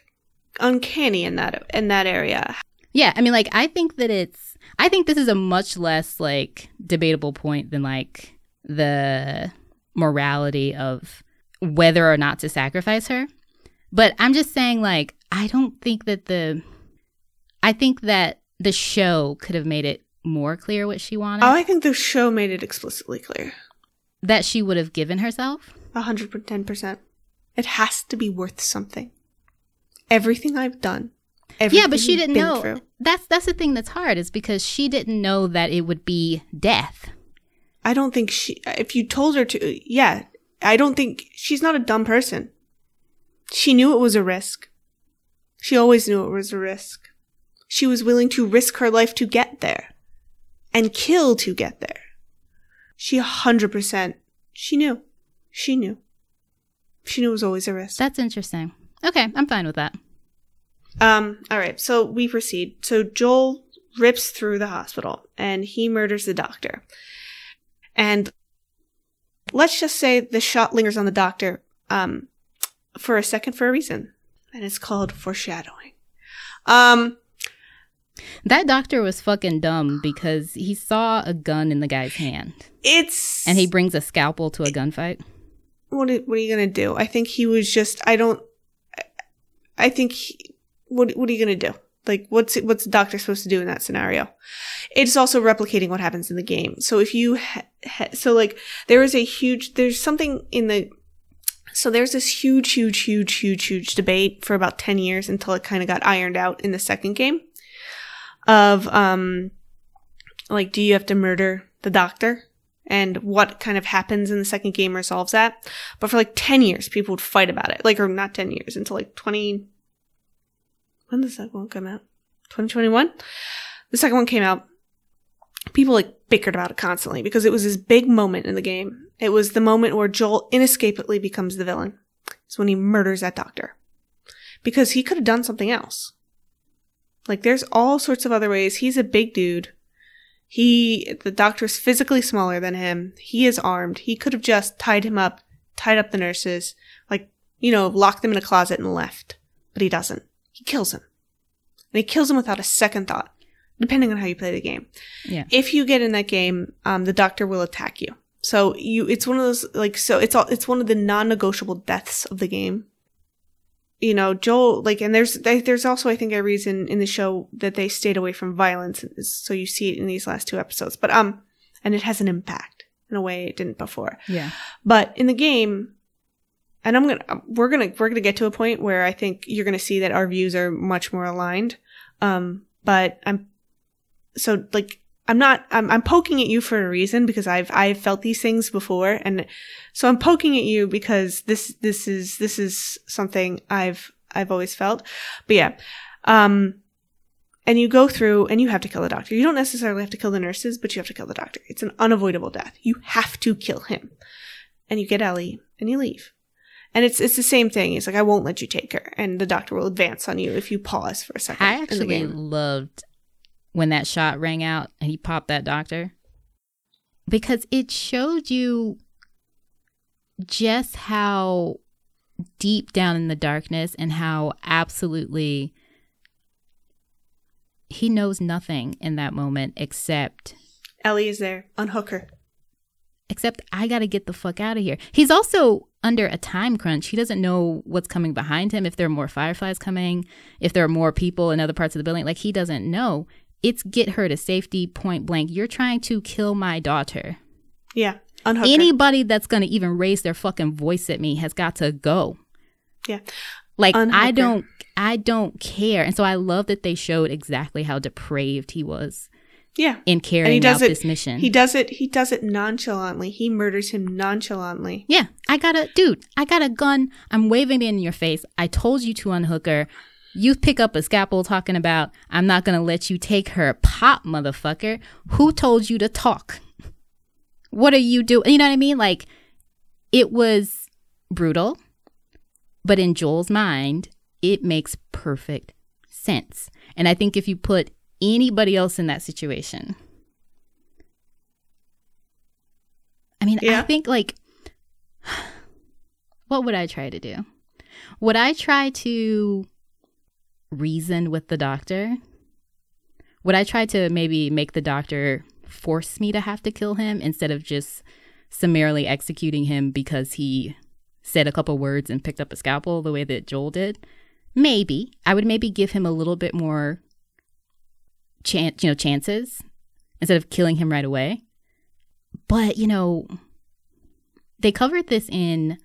S2: uncanny in that in that area.
S1: Yeah, I mean, like I think that it's. I think this is a much less like debatable point than like the morality of whether or not to sacrifice her. But I'm just saying, like, I don't think that the. I think that the show could have made it more clear what she wanted.
S2: Oh, I think the show made it explicitly clear.
S1: that she would have given herself.
S2: A hundred and ten percent. It has to be worth something. Everything I've done. Everything
S1: yeah, but she didn't know.
S2: through.
S1: That's that's the thing that's hard is because she didn't know that it would be death.
S2: I don't think she. If you told her to, yeah, I don't think she's not a dumb person. She knew it was a risk. She always knew it was a risk. She was willing to risk her life to get there, and kill to get there. She a hundred percent. She knew. She knew. She knew it was always a risk.
S1: That's interesting. Okay, I'm fine with that.
S2: Um, all right, so we proceed. So Joel rips through the hospital and he murders the doctor. And let's just say the shot lingers on the doctor um for a second for a reason. And it's called foreshadowing. Um
S1: That doctor was fucking dumb because he saw a gun in the guy's hand
S2: it's
S1: and he brings a scalpel to a gunfight.
S2: what are, what are you going to do? I think he was just I don't I- think he, what what are you going to do? Like what's what's the doctor supposed to do in that scenario? It's also replicating what happens in the game. So if you ha- ha- so like there is a huge there's something in the so there's this huge huge huge huge huge debate for about 10 years until it kind of got ironed out in the second game of um like do you have to murder the doctor and what kind of happens in the second game resolves that. But for like 10 years, people would fight about it. Like, or not 10 years, until like 20. When does that one come out? 2021? The second one came out. People like bickered about it constantly because it was this big moment in the game. It was the moment where Joel inescapably becomes the villain. It's when he murders that doctor. Because he could have done something else. Like there's all sorts of other ways. He's a big dude. He, the doctor's physically smaller than him. He is armed. He could have just tied him up, tied up the nurses, like, you know, locked them in a closet and left. But he doesn't. He kills him. And he kills him without a second thought, depending on how you play the game.
S1: Yeah.
S2: If you get in that game, um, the doctor will attack you. So you, it's one of those, like, so it's all, it's one of the non-negotiable deaths of the game you know joel like and there's there's also i think a reason in the show that they stayed away from violence so you see it in these last two episodes but um and it has an impact in a way it didn't before
S1: Yeah.
S2: but in the game and i'm gonna we're gonna we're gonna get to a point where i think you're gonna see that our views are much more aligned um but i'm so like i'm not i'm, I'm poking at you for a reason because i've i've felt these things before and so i'm poking at you because this this is this is something i've i've always felt. But yeah um and you go through and you have to kill the doctor. You don't necessarily have to kill the nurses but you have to kill the doctor. It's an unavoidable death. You have to kill him. And you get ellie and you leave. And it's it's the same thing. It's like I won't let you take her, and the doctor will advance on you if you pause for a second.
S1: I
S2: in the
S1: actually loved when that shot rang out and he popped that doctor because it showed you just how deep down in the darkness and how absolutely he knows nothing in that moment except
S2: Ellie is there. Unhook her.
S1: except I got to get the fuck out of here. He's also under a time crunch. He doesn't know what's coming behind him, if there are more fireflies coming, if there are more people in other parts of the building. Like, he doesn't know. It's get her to safety, point blank. You're trying to kill my daughter.
S2: Yeah, unhook her.
S1: Anybody that's going to even raise their fucking voice at me has got to go.
S2: Yeah.
S1: Like,
S2: Unhook
S1: I don't. I don't care. And so I love that they showed exactly how depraved he was
S2: Yeah,
S1: in carrying
S2: does
S1: out
S2: it-
S1: this mission.
S2: he does it. He does it nonchalantly. He murders him nonchalantly.
S1: Yeah, I got a dude. I got a gun. I'm waving it in your face. I told you to unhook her. You pick up a scalpel talking about I'm not gonna let you take her. Pop, motherfucker. Who told you to talk? What are you doing? You know what I mean? Like it was brutal, but in Joel's mind, it makes perfect sense. And I think if you put anybody else in that situation, I mean, I think like, what would I try to do? Would I try to reason with the doctor? Would I try to maybe make the doctor force me to have to kill him instead of just summarily executing him because he said a couple words and picked up a scalpel the way that Joel did? Maybe. I would maybe give him a little bit more chance, you know, chances instead of killing him right away. But, you know, they covered this in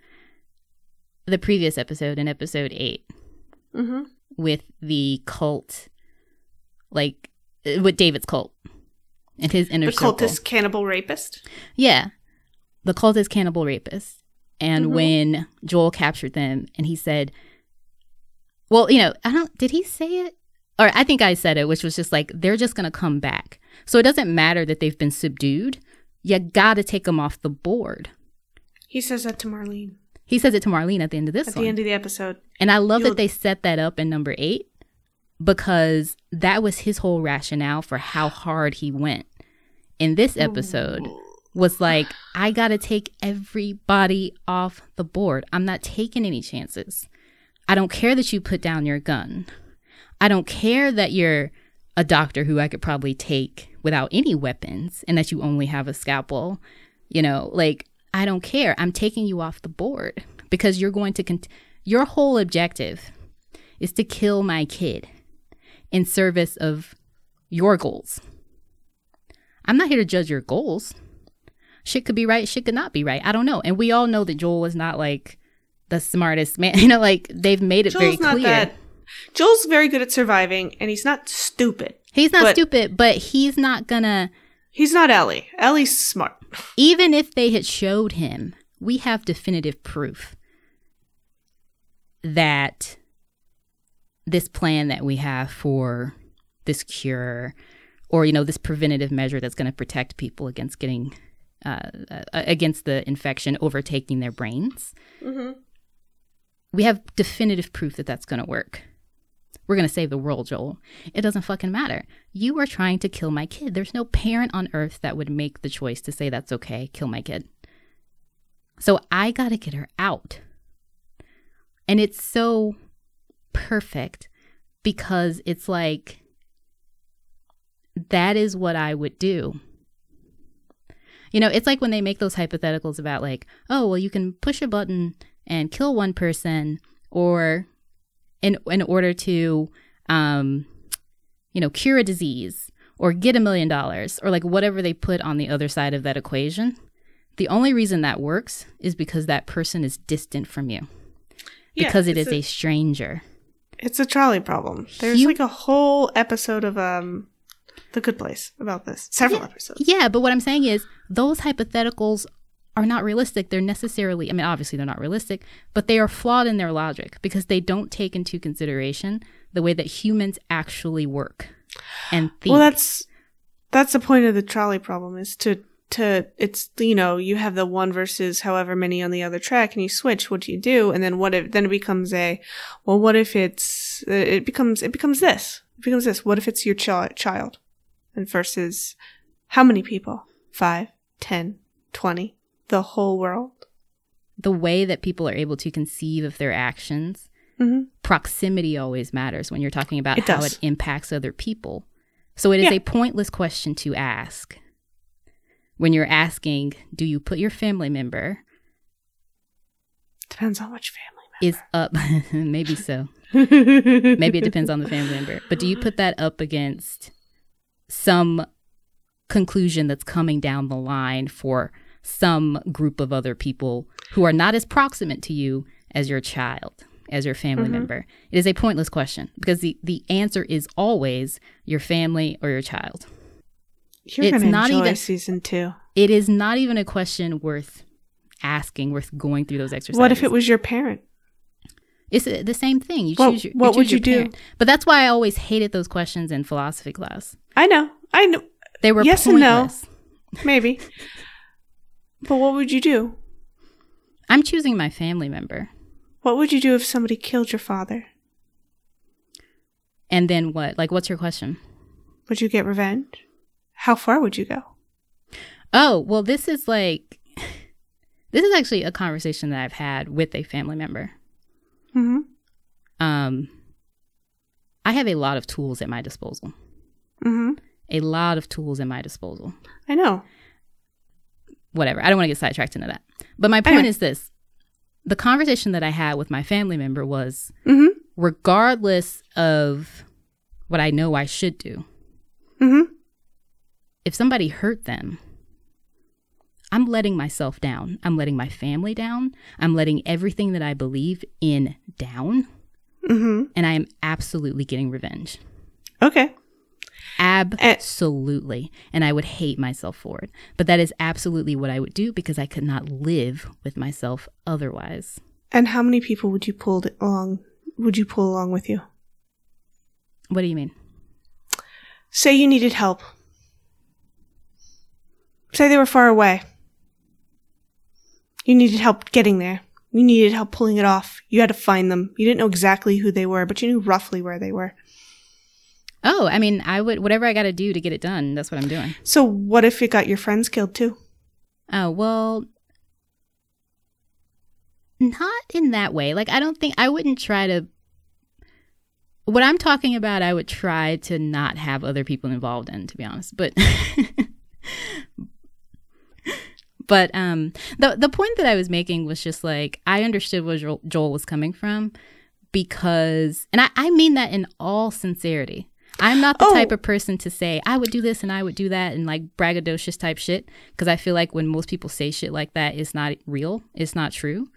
S1: the previous episode, in episode eight,
S2: Mm-hmm.
S1: With the cult, like uh, with David's cult and his inner
S2: The
S1: circle.
S2: cultist cannibal rapist.
S1: Yeah. The cultist cannibal rapist. And
S2: Mhm.
S1: when Joel captured them and he said, well, you know, I don't, did he say it? Or I think I said it, which was just like, they're just going to come back. So it doesn't matter that they've been subdued. You got to take them off the board.
S2: He says that to Marlene
S1: He says it to Marlene at the end of this
S2: at
S1: one.
S2: the end of the episode.
S1: And I love
S2: You'll-
S1: that they set that up in number eight because that was his whole rationale for how hard he went. In this episode, was like, I gotta take everybody off the board. I'm not taking any chances. I don't care that you put down your gun. I don't care that you're a doctor who I could probably take without any weapons and that you only have a scalpel. You know, like, I don't care. I'm taking you off the board because you're going to, cont- your whole objective is to kill my kid in service of your goals. I'm not here to judge your goals shit could be right, shit could not be right. I don't know. And we all know that Joel is not like the smartest man. You know, like they've made it very
S2: Joel's not
S1: clear.
S2: that. Joel's very good at surviving, and he's not stupid.
S1: He's not
S2: but-
S1: stupid, but he's not gonna
S2: He's not Ellie. Ellie's smart.
S1: even if they had showed him, we have definitive proof that this plan that we have for this cure or you know this preventative measure that's going to protect people against getting uh, uh, against the infection overtaking their brains.
S2: Mm-hmm.
S1: We have definitive proof that that's going to work. We're going to save the world, Joel. It doesn't fucking matter. You are trying to kill my kid. There's no parent on earth that would make the choice to say that's okay, kill my kid. So I got to get her out. And it's so perfect because it's like that is what I would do. You know, it's like when they make those hypotheticals about like, oh, well, you can push a button and kill one person, or in in order to, um, you know, cure a disease or get a million dollars or like whatever they put on the other side of that equation. The only reason that works is because that person is distant from you, because
S2: yeah,
S1: it is a, a, stranger.
S2: It's a trolley problem. There's you, like a whole episode of um the Good Place about this. Several
S1: yeah,
S2: episodes.
S1: Yeah, but what I'm saying is those hypotheticals are not realistic. They're necessarily, I mean, obviously they're not realistic, but they are flawed in their logic because they don't take into consideration the way that humans actually work and think.
S2: Well, that's that's the point of the trolley problem is to to it's you know you have the one versus however many on the other track and you switch what do you do and then what if then it becomes a well what if it's uh, it becomes it becomes this it becomes this what if it's your ch- child and versus how many people? Five, ten, twenty, the whole world.
S1: The way that people are able to conceive of their actions, mm-hmm. proximity always matters when you're talking about it how does. it impacts other people. So it is yeah. a pointless question to ask when you're asking, do you put your family member?
S2: Depends on which family member.
S1: Is up. Maybe so. Maybe it depends on the family member. But do you put that up against some conclusion that's coming down the line for some group of other people who are not as proximate to you as your child, as your family mm-hmm. member? It is a pointless question because the, the answer is always your family or your child.
S2: You're it's not even season two.
S1: It is not even a question worth asking, worth going through those exercises.
S2: What if it was your parent?
S1: It's the same thing. You
S2: well,
S1: choose your,
S2: what
S1: you choose
S2: would
S1: you
S2: parent.
S1: do? But that's why I always hated those questions in philosophy class.
S2: I know. I know.
S1: They were
S2: yes
S1: pointless.
S2: and no. Maybe. but what would you do?
S1: I'm choosing my family member.
S2: What would you do if somebody killed your father?
S1: And then what? Like, what's your question?
S2: Would you get revenge? How far would you go?
S1: Oh, well, this is like, this is actually a conversation that I've had with a family member.
S2: hmm
S1: Um, I have a lot of tools at my disposal.
S2: hmm
S1: A lot of tools at my disposal.
S2: I know.
S1: Whatever. I don't want to get sidetracked into that. But my point is this the conversation that I had with my family member was
S2: mm-hmm.
S1: regardless of what I know I should do,
S2: mm-hmm.
S1: if somebody hurt them, I'm letting myself down. I'm letting my family down. I'm letting everything that I believe in down.
S2: Mm-hmm.
S1: And I am absolutely getting revenge.
S2: Okay. Eh.
S1: Absolutely. And I would hate myself for it. But that is absolutely what I would do because I could not live with myself otherwise.
S2: And how many people would you pull along would you pull along with you?
S1: What do you mean?
S2: Say you needed help. Say they were far away. You needed help getting there. You needed help pulling it off. You had to find them. You didn't know exactly who they were, but you knew roughly where they were.
S1: Oh, I mean, I would whatever I got to do to get it done. That's what I'm doing.
S2: So, what if you got your friends killed too?
S1: Oh well, not in that way. Like, I don't think I wouldn't try to. What I'm talking about, I would try to not have other people involved in, to be honest. But, but um, the the point that I was making was just like I understood where Joel, Joel was coming from because, and I, I mean that in all sincerity. I'm not the oh. type of person to say I would do this and I would do that and like braggadocious type shit because I feel like when most people say shit like that, it's not real. It's not true.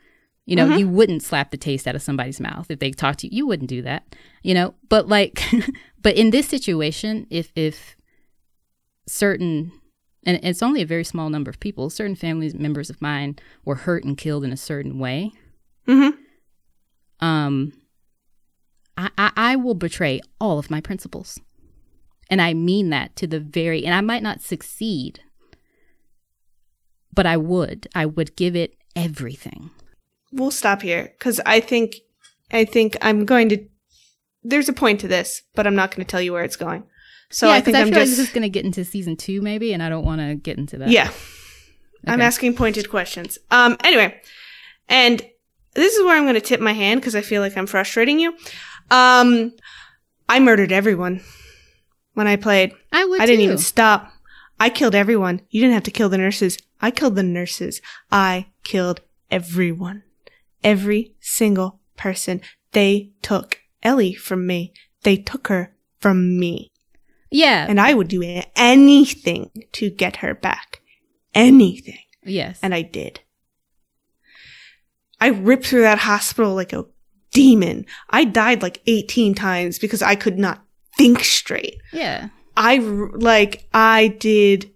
S1: You know, mm-hmm. you wouldn't slap the taste out of somebody's mouth if they talk to you. You wouldn't do that. You know, but like, but in this situation, if if certain and it's only a very small number of people, certain family members of mine were hurt and killed in a certain way.
S2: Mm-hmm.
S1: Um, I, I, I will betray all of my principles. And I mean that to the very, and I might not succeed, but I would. I would give it everything.
S2: We'll stop here because I think, I think I'm going to. There's a point to this, but I'm not going to tell you where it's going. So
S1: yeah,
S2: I think
S1: I,
S2: I'm
S1: feel like
S2: just
S1: this is going to get into season two, maybe, and I don't want to get into that.
S2: yeah. I'm asking pointed questions. Um. Anyway, and this is where I'm going to tip my hand because I feel like I'm frustrating you. Um, I murdered everyone when I played.
S1: I would.
S2: I didn't
S1: too.
S2: even stop. I killed everyone. You didn't have to kill the nurses. I killed the nurses. I killed everyone. Every single person. They took Ellie from me. They took her from me.
S1: Yeah.
S2: And I would do anything to get her back. Anything.
S1: yes.
S2: And I did. I ripped through that hospital like a demon. I died like 18 times because I could not think straight.
S1: yeah.
S2: I like I did.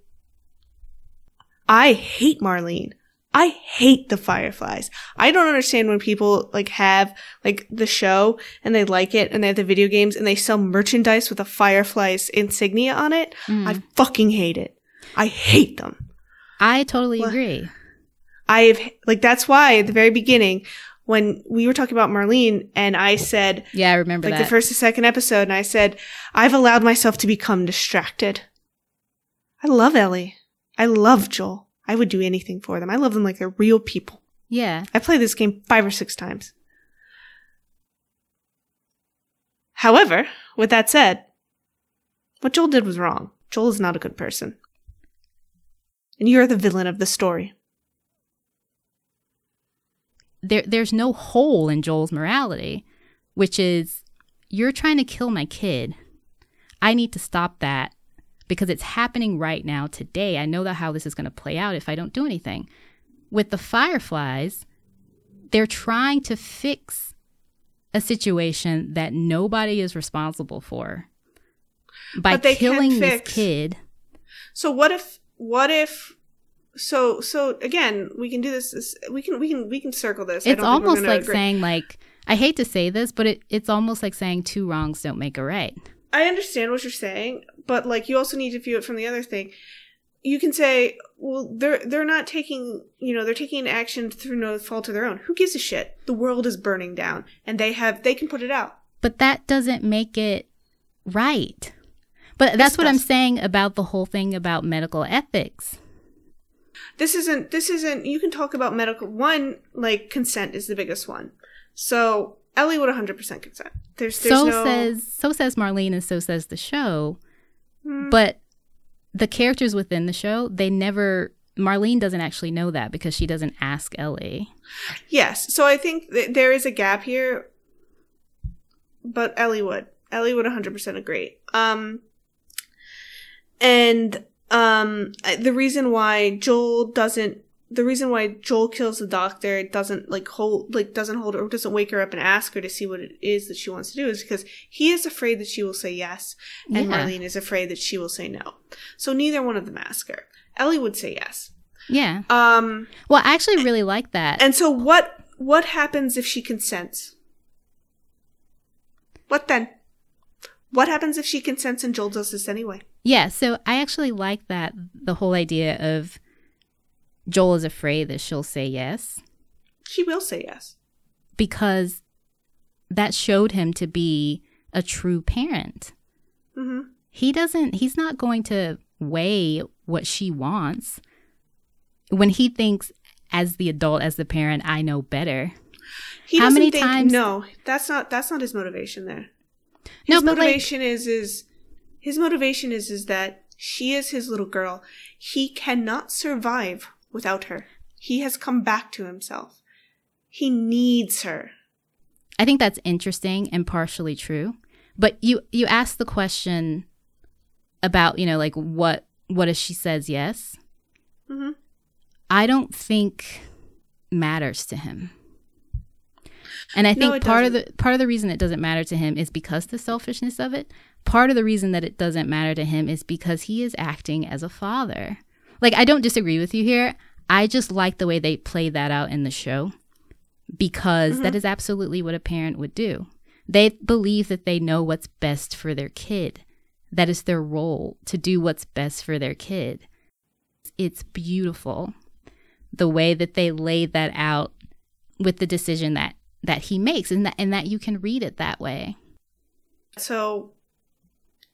S2: I hate Marlene. I hate the Fireflies. I don't understand when people like have like the show and they like it and they have the video games and they sell merchandise with a Fireflies insignia on it.
S1: Mm.
S2: I fucking hate it. I hate them.
S1: I totally
S2: What?
S1: agree.
S2: I've like that's why at the very beginning when we were talking about Marlene and I said
S1: Yeah, I remember
S2: like
S1: that.
S2: the first and second episode, and I said, I've allowed myself to become distracted. I love Ellie. I love Joel. I would do anything for them. I love them like they're real people.
S1: yeah.
S2: I played this game five or six times. However, with that said, what Joel did was wrong. Joel is not a good person. And you're the villain of the story.
S1: There there's no hole in Joel's morality, which is you're trying to kill my kid. I need to stop that because it's happening right now today. I know that how this is going to play out if I don't do anything. With the fireflies, they're trying to fix a situation that nobody is responsible for by killing this kid.
S2: So what if what if so so again we can do this, this we can we can we can circle this. I
S1: It's almost like
S2: agree.
S1: saying like I hate to say this, but it, it's almost like saying two wrongs don't make a right.
S2: I understand what you're saying, but like you also need to view it from the other thing. You can say, well, they're they're not taking you know they're taking action through no fault of their own. Who gives a shit? The world is burning down, and they have they can put it out.
S1: But that doesn't make it right. But that's what I'm saying about the whole thing about medical ethics.
S2: This isn't this isn't. You can talk about medical one like consent is the biggest one. So Ellie would 100 percent consent. There's there's
S1: so
S2: no
S1: says so says Marlene and so says the show.
S2: Hmm.
S1: But the characters within the show, they never Marlene doesn't actually know that because she doesn't ask Ellie.
S2: Yes. So I think th- there is a gap here, but Ellie would. Ellie would 100% agree. Um, and um, the reason why Joel doesn't, the reason why Joel kills the doctor, doesn't like hold, like doesn't hold her, or doesn't wake her up and ask her to see what it is that she wants to do, is because he is afraid that she will say yes, and
S1: Yeah.
S2: Marlene is afraid that she will say no. So neither one of them ask her. Ellie would say yes.
S1: Yeah.
S2: Um,
S1: Well, I actually really like that.
S2: and so what what happens if she consents? What then? What happens if she consents and Joel does this anyway?
S1: Yeah, so I actually like that the whole idea of Joel is afraid that she'll say yes
S2: She will say yes.
S1: because that showed him to be a true parent.
S2: hmm
S1: He doesn't he's not going to weigh what she wants. When he thinks as the adult as the parent I know better.
S2: He
S1: How many
S2: think,
S1: times-
S2: No, that's not that's not his motivation there.
S1: No,
S2: His
S1: like
S2: motivation is is his motivation is is that she is his little girl. He cannot survive without her. He has come back to himself. He needs her.
S1: I think that's interesting and partially true. But you you asked the question about, you know, like what what if she says yes?
S2: hmm
S1: I don't think matters to him. And I
S2: No,
S1: think
S2: it
S1: part of the part of the reason it doesn't matter to him is because the selfishness of it. Part of the reason that it doesn't matter to him is because he is acting as a father. Like I don't disagree with you here. I just like the way they play that out in the show because that mm-hmm. is absolutely what a parent would do. They believe that they know what's best for their kid. that it's their role to do what's best for their kid. It's beautiful the way that they laid that out with the decision that that he makes and that and that you can read it that way.
S2: So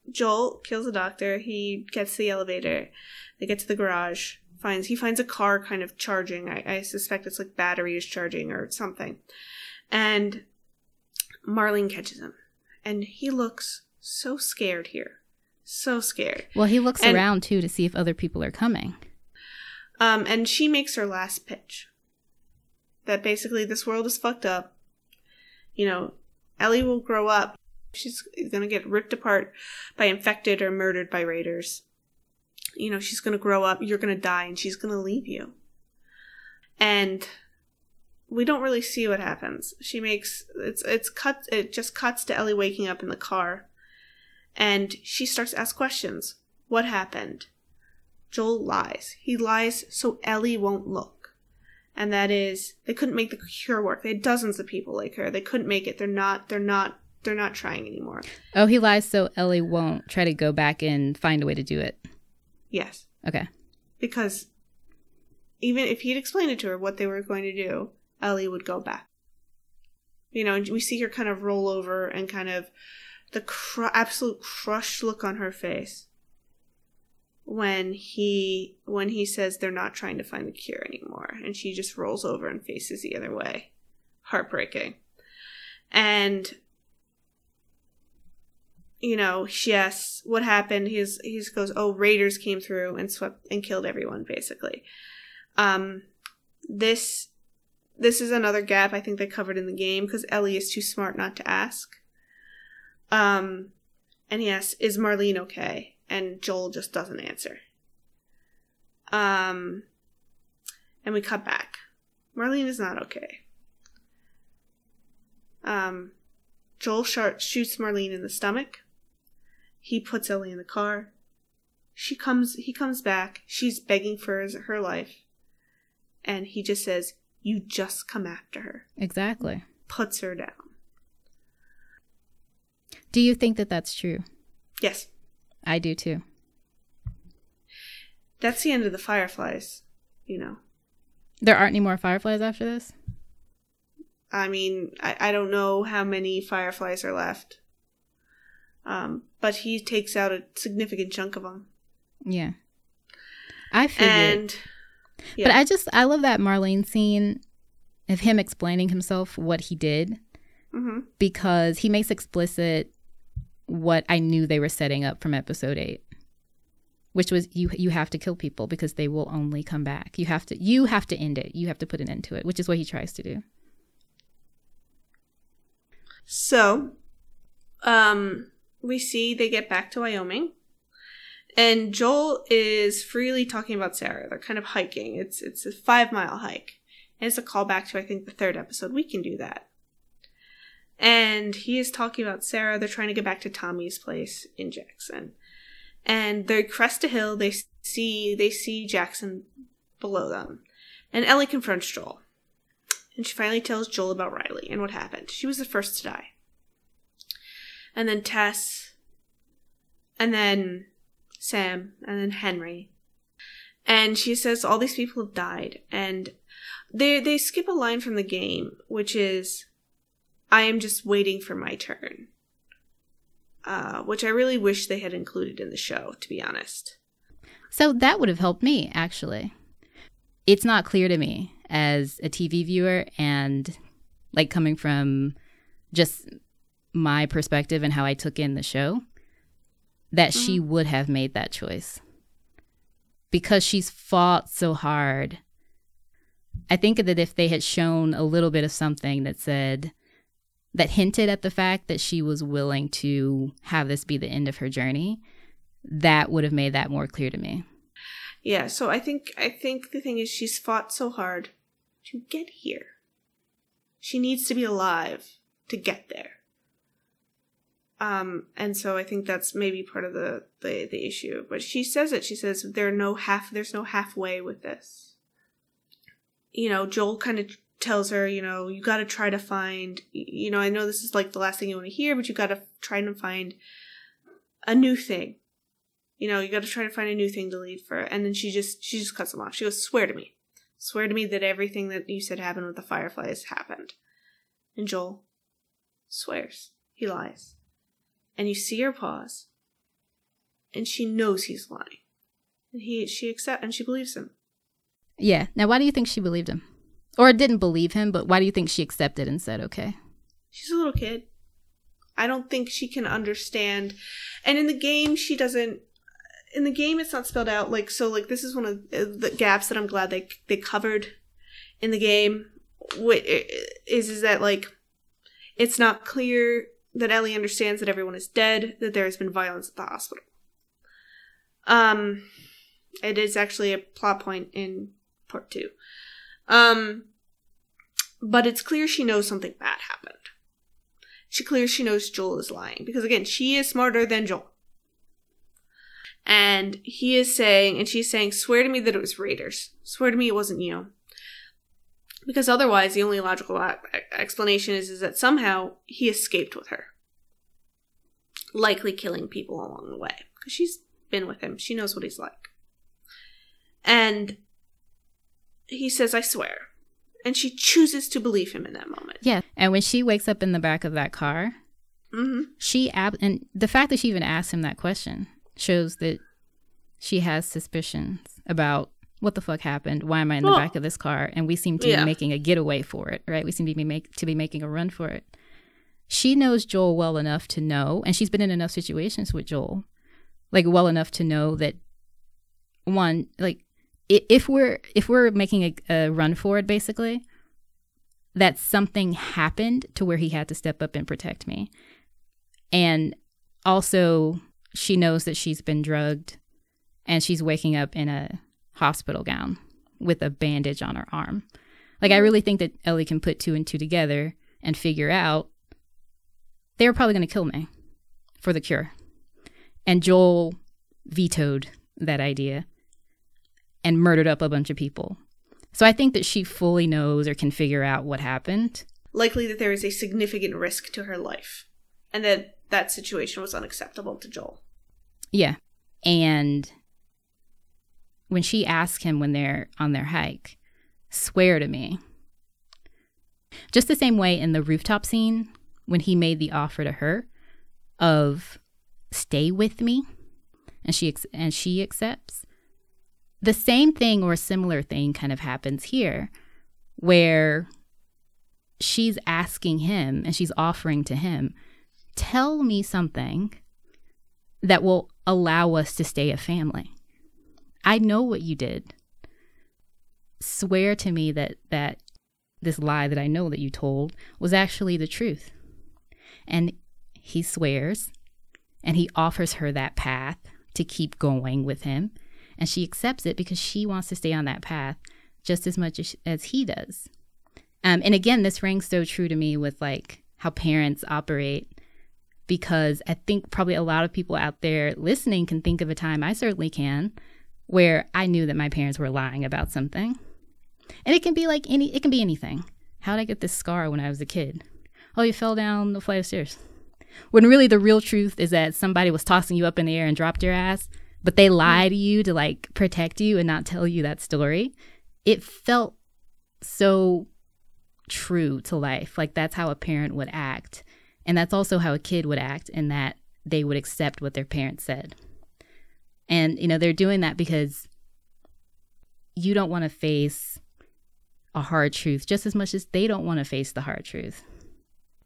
S2: Joel kills the doctor. He gets the elevator. They get to the garage. Finds he finds a car kind of charging. I, I suspect it's like batteries charging or something. And Marlene catches him, and he looks so scared here, so scared.
S1: Well, he looks and, around too to see if other people are coming.
S2: Um, and she makes her last pitch. That basically this world is fucked up. You know, Ellie will grow up She's going to get ripped apart by infected or murdered by raiders. You know, she's going to grow up, you're going to die, and she's going to leave you. And we don't really see what happens. She makes it's it's cut it just cuts to Ellie waking up in the car and she starts to ask questions. What happened? Joel lies. He lies so Ellie won't look. And that is they couldn't make the cure work. They had dozens of people like her. They couldn't make it. They're not they're not they're not trying anymore.
S1: Oh, he lies so Ellie won't try to go back and find a way to do it.
S2: Yes.
S1: Okay.
S2: Because even if he'd explained it to her what they were going to do, Ellie would go back. You know, and we see her kind of roll over and kind of the cr- absolute crushed look on her face when he when he says they're not trying to find the cure anymore and she just rolls over and faces the other way heartbreaking and you know, yes, what happened? He's he goes, oh, raiders came through and swept and killed everyone, basically. Um, this this is another gap I think they covered in the game because Ellie is too smart not to ask. Um, and yes, is Marlene okay? And Joel just doesn't answer. Um, and we cut back. Marlene is not okay. Um, Joel shoots Marlene in the stomach. He puts Ellie in the car. She comes he comes back. She's begging for his, her life. And he just says, "You just come after her."
S1: Exactly.
S2: Puts her down.
S1: Do you think that that's true?
S2: Yes.
S1: I do too.
S2: That's the end of the fireflies, you know.
S1: There aren't any more fireflies after this?
S2: I mean, I, I don't know how many fireflies are left. Um, but he takes out a significant chunk of them.
S1: Yeah. I figured. And, yeah. But I just, I love that Marlene scene of him explaining himself what he did mm-hmm. because he makes explicit what I knew they were setting up from episode eight, which was you you have to kill people because they will only come back. You have to you have to end it. You have to put an end to it, which is what he tries to do.
S2: So, um, we see they get back to Wyoming. And Joel is freely talking about Sarah. They're kind of hiking. It's it's a five mile hike. And it's a callback to I think the third episode. We can do that. And he is talking about Sarah. They're trying to get back to Tommy's place in Jackson. And they crest a hill. They see they see Jackson below them. And Ellie confronts Joel. And she finally tells Joel about Riley and what happened. She was the first to die and then Tess, and then Sam, and then Henry. And she says all these people have died, and they they skip a line from the game, which is, "I am just waiting for my turn," uh, which I really wish they had included in the show, to be honest.
S1: So that would have helped me, actually. It's not clear to me as a TV viewer and like coming from just my perspective and how I took in the show, that mm-hmm. she would have made that choice. Because she's fought so hard. I think that if they had shown a little bit of something that said, that hinted at the fact that she was willing to have this be the end of her journey, that would have made that more clear to me.
S2: Yeah, so I think I think the thing is she's fought so hard to get here. She needs to be alive to get there. Um, and so I think that's maybe part of the, the, the issue. But she says it. She says there are no half. There's no halfway with this. You know, Joel kind of tells her, you know, you got to try to find. You know, I know this is like the last thing you want to hear, but you got to try to find a new thing. You know, you got to try to find a new thing to lead for. And then she just she just cuts him off. She goes, "Swear to me, swear to me that everything that you said happened with the fireflies happened." And Joel swears. He lies. And you see her pause. And she knows he's lying. And he she accept and she believes him.
S1: Yeah. Now, why do you think she believed him? Or didn't believe him, but why do you think she accepted and said, okay?
S2: She's a little kid. I don't think she can understand. And in the game, she doesn't. In the game, it's not spelled out. Like so, like this is one of the gaps that I'm glad they they covered in the game. What is is that like it's not clear that Ellie understands that everyone is dead, that there has been violence at the hospital. Um, it is actually a plot point in part two. Um, but it's clear she knows something bad happened. She clear she knows Joel is lying because again, she is smarter than Joel. And he is saying, and she's saying, swear to me that it was Raiders. Swear to me it wasn't you. Because otherwise, the only logical explanation is, is that somehow he escaped with her. Likely killing people along the way. Because she's been with him. She knows what he's like. And he says, I swear. And she chooses to believe him in that moment.
S1: Yeah. And when she wakes up in the back of that car,
S2: Mm-hmm.
S1: she ab- and the fact that she even asked him that question shows that she has suspicions about what the fuck happened. Why am I in the
S2: Well,
S1: back of this car? And we seem to
S2: yeah.
S1: be making a getaway for it, right? We seem to be make to be making a run for it. She knows Joel well enough to know, and she's been in enough situations with Joel, like well enough to know that one, like if we're if we're making a, a run for it, basically, that something happened to where he had to step up and protect me. And also, she knows that she's been drugged and she's waking up in a hospital gown with a bandage on her arm. Like, I really think that Ellie can put two and two together and figure out they were probably going to kill me for the cure. And Joel vetoed that idea and murdered up a bunch of people. So I think that she fully knows or can figure out what happened.
S2: Likely that there is a significant risk to her life. And that that situation was unacceptable to Joel.
S1: Yeah. And when she asks him when they're on their hike, swear to me. Just the same way in the rooftop scene when he made the offer to her of stay with me and she ex- and she accepts. The same thing or a similar thing kind of happens here where she's asking him and she's offering to him, tell me something that will allow us to stay a family. I know what you did. Swear to me that that this lie that I know that you told was actually the truth. And he swears and he offers her that path to keep going with him. And she accepts it because she wants to stay on that path just as much as, as he does. Um, and again, this rings so true to me with like how parents operate because I think probably a lot of people out there listening can think of a time, I certainly can, where I knew that my parents were lying about something. And it can be like any, it can be anything. How did I get this scar when I was a kid? Oh, you fell down the flight of stairs. When really the real truth is that somebody was tossing you up in the air and dropped your ass, but they mm-hmm. lie to you to like protect you and not tell you that story. It felt so true to life. Like that's how a parent would act. And that's also how a kid would act in that they would accept what their parents said. And, you know, they're doing that because you don't want to face a hard truth just as much as they don't want to face the hard truth.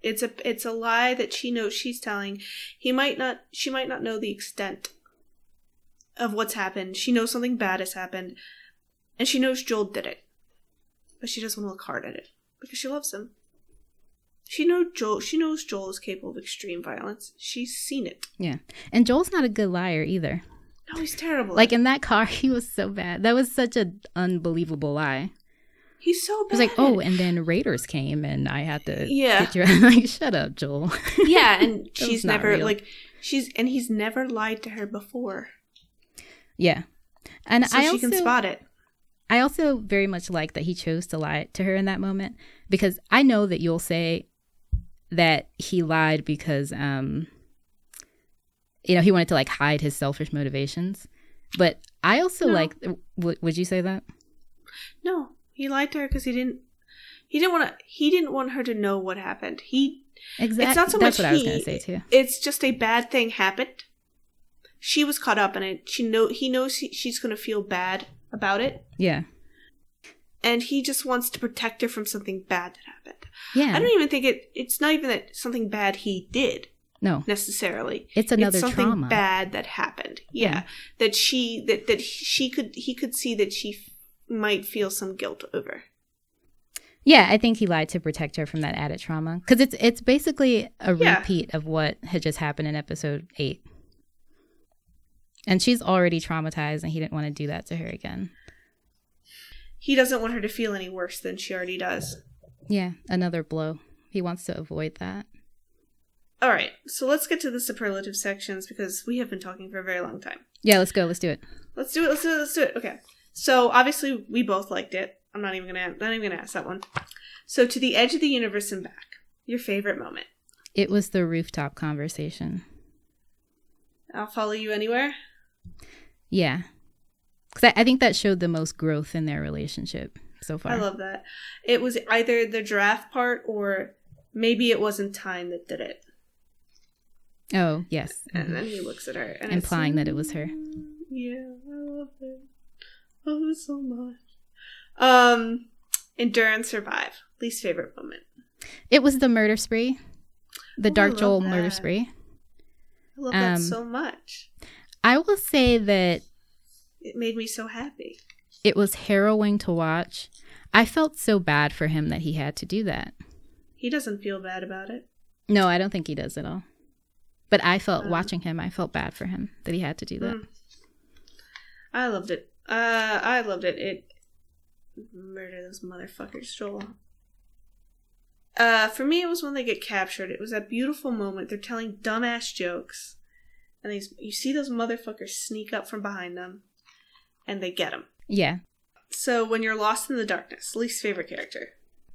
S2: It's a it's a lie that she knows she's telling. He might not she might not know the extent of what's happened. She knows something bad has happened. And she knows Joel did it. But she doesn't want to look hard at it. Because she loves him. She know Joel she knows Joel is capable of extreme violence. She's seen it.
S1: Yeah. And Joel's not a good liar either.
S2: No, he's terrible.
S1: Like in that car, he was so bad. That was such an unbelievable lie.
S2: he's so
S1: It
S2: bad.
S1: was like, oh, and then Raiders came and I had to
S2: Yeah.
S1: get like, shut up, Joel.
S2: yeah, and she's never
S1: real.
S2: like she's and he's never lied to her before.
S1: Yeah. And
S2: So
S1: I
S2: she
S1: also
S2: can spot it.
S1: I also very much like that he chose to lie to her in that moment because I know that you'll say that he lied because um you know, he wanted to like hide his selfish motivations. But I also
S2: No.
S1: like. W- would you say that?
S2: No, he lied to her because he didn't. He didn't want to. He didn't want her to know what happened. He.
S1: Exactly.
S2: It's not so
S1: That's
S2: much
S1: what I was going to say too.
S2: It's just a bad thing happened. She was caught up in it. She know. He knows he, she's going to feel bad about it,
S1: Yeah.
S2: and he just wants to protect her from something bad that happened.
S1: Yeah.
S2: I don't even think it. It's not even that something bad he did
S1: no,
S2: necessarily.
S1: it's another
S2: it's something
S1: trauma.
S2: bad that happened. Yeah.
S1: Yeah.
S2: that she that that she could he could see that she f- might feel some guilt over.
S1: Yeah, I think he lied to protect her from that added trauma because it's it's basically a
S2: Yeah.
S1: repeat of what had just happened in episode eight, and she's already traumatized, and he didn't want to do that to her again.
S2: He doesn't want her to feel any worse than she already does.
S1: Yeah, another blow. He wants to avoid that.
S2: All right, so let's get to the superlative sections because we have been talking for a very long time.
S1: Yeah, let's go. Let's do it.
S2: Let's do it. Let's do it. Let's do it. Okay. So obviously we both liked it. I'm not even gonna not even gonna ask that one. So to the edge of the universe and back. Your favorite moment.
S1: It was the rooftop conversation.
S2: I'll follow you anywhere.
S1: Yeah, because I, I think that showed the most growth in their relationship so far.
S2: I love that. It was either the giraffe part or maybe it wasn't time that did it.
S1: oh yes,
S2: And then he looks at her and it's-
S1: implying that it was her.
S2: Yeah, I love it. I love it so much. Um, endure and survive. Least favorite moment.
S1: It was the murder spree, the
S2: Oh,
S1: Dark Joel murder spree.
S2: I love that
S1: Um,
S2: so much.
S1: I will say that
S2: It made me so happy.
S1: it was harrowing to watch. I felt so bad for him that he had to do that.
S2: He doesn't feel bad about it.
S1: No, I don't think he does at all. But I felt
S2: Um,
S1: watching him, I felt bad for him that he had to do that.
S2: Mm. I loved it. Uh, I loved it. It murder those motherfuckers, Joel. Uh, for me, it was when they get captured. It was that beautiful moment. They're telling dumbass jokes, and these you see those motherfuckers sneak up from behind them, and they get them.
S1: Yeah.
S2: So when you're lost in the darkness, least favorite character.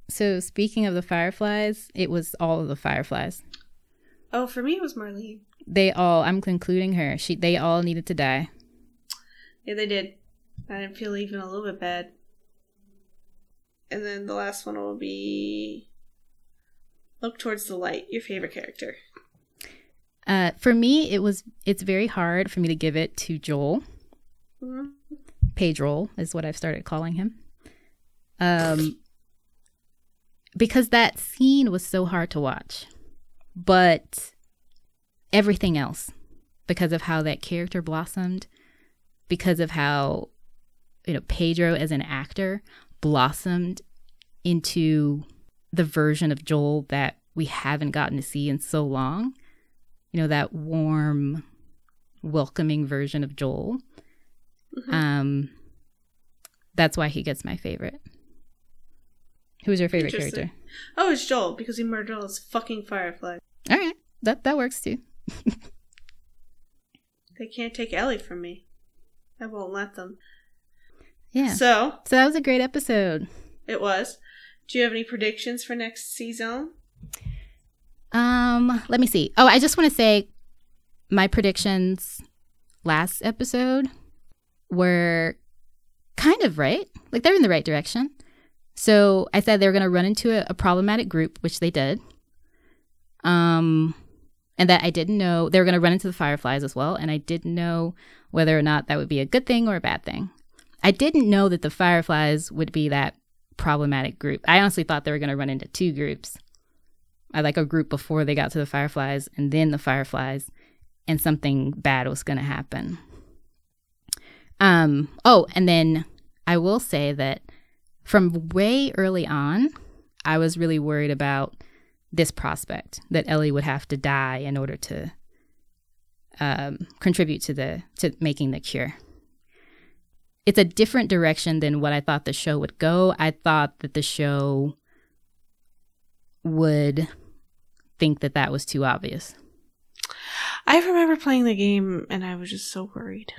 S1: So speaking of the fireflies, it was all of the fireflies.
S2: Oh, for me, it was Marlene.
S1: They all, I'm concluding her. She, they all needed to die.
S2: Yeah, they did. I didn't feel even a little bit bad. And then the last one will be look towards the light. Your favorite character.
S1: Uh, for me, it was. It's very hard for me to give it to Joel. Pedro is what I've started calling him. Um, because that scene was so hard to watch, but everything else, because of how that character blossomed, because of how you know Pedro as an actor blossomed into the version of Joel that we haven't gotten to see in so long. You know that warm, welcoming version of Joel.
S2: Mhm.
S1: Um, that's why he gets my favorite. Who's your favorite character?
S2: Oh, it's Joel because he murdered all those fucking fireflies.
S1: All right, that that works too.
S2: They can't take Ellie from me. I won't let them.
S1: Yeah. So,
S2: So
S1: that was a great episode.
S2: it was. Do you have any predictions for next season?
S1: Um, let me see. Oh, I just want to say my predictions last episode were kind of right. Like they're in the right direction. So I said they were going to run into a, a problematic group, which they did. Um, and that I didn't know they were going to run into the fireflies as well, and I didn't know whether or not that would be a good thing or a bad thing. I didn't know that the fireflies would be that problematic group. I honestly thought they were going to run into two groups. I like a group before they got to the fireflies, and then the fireflies, and something bad was going to happen. Um. Oh, and then I will say that from way early on, I was really worried about this prospect that Ellie would have to die in order to um, contribute to the to making the cure. It's a different direction than what I thought the show would go. I thought that the show would think that that was too obvious.
S2: I remember playing the game and I was just so worried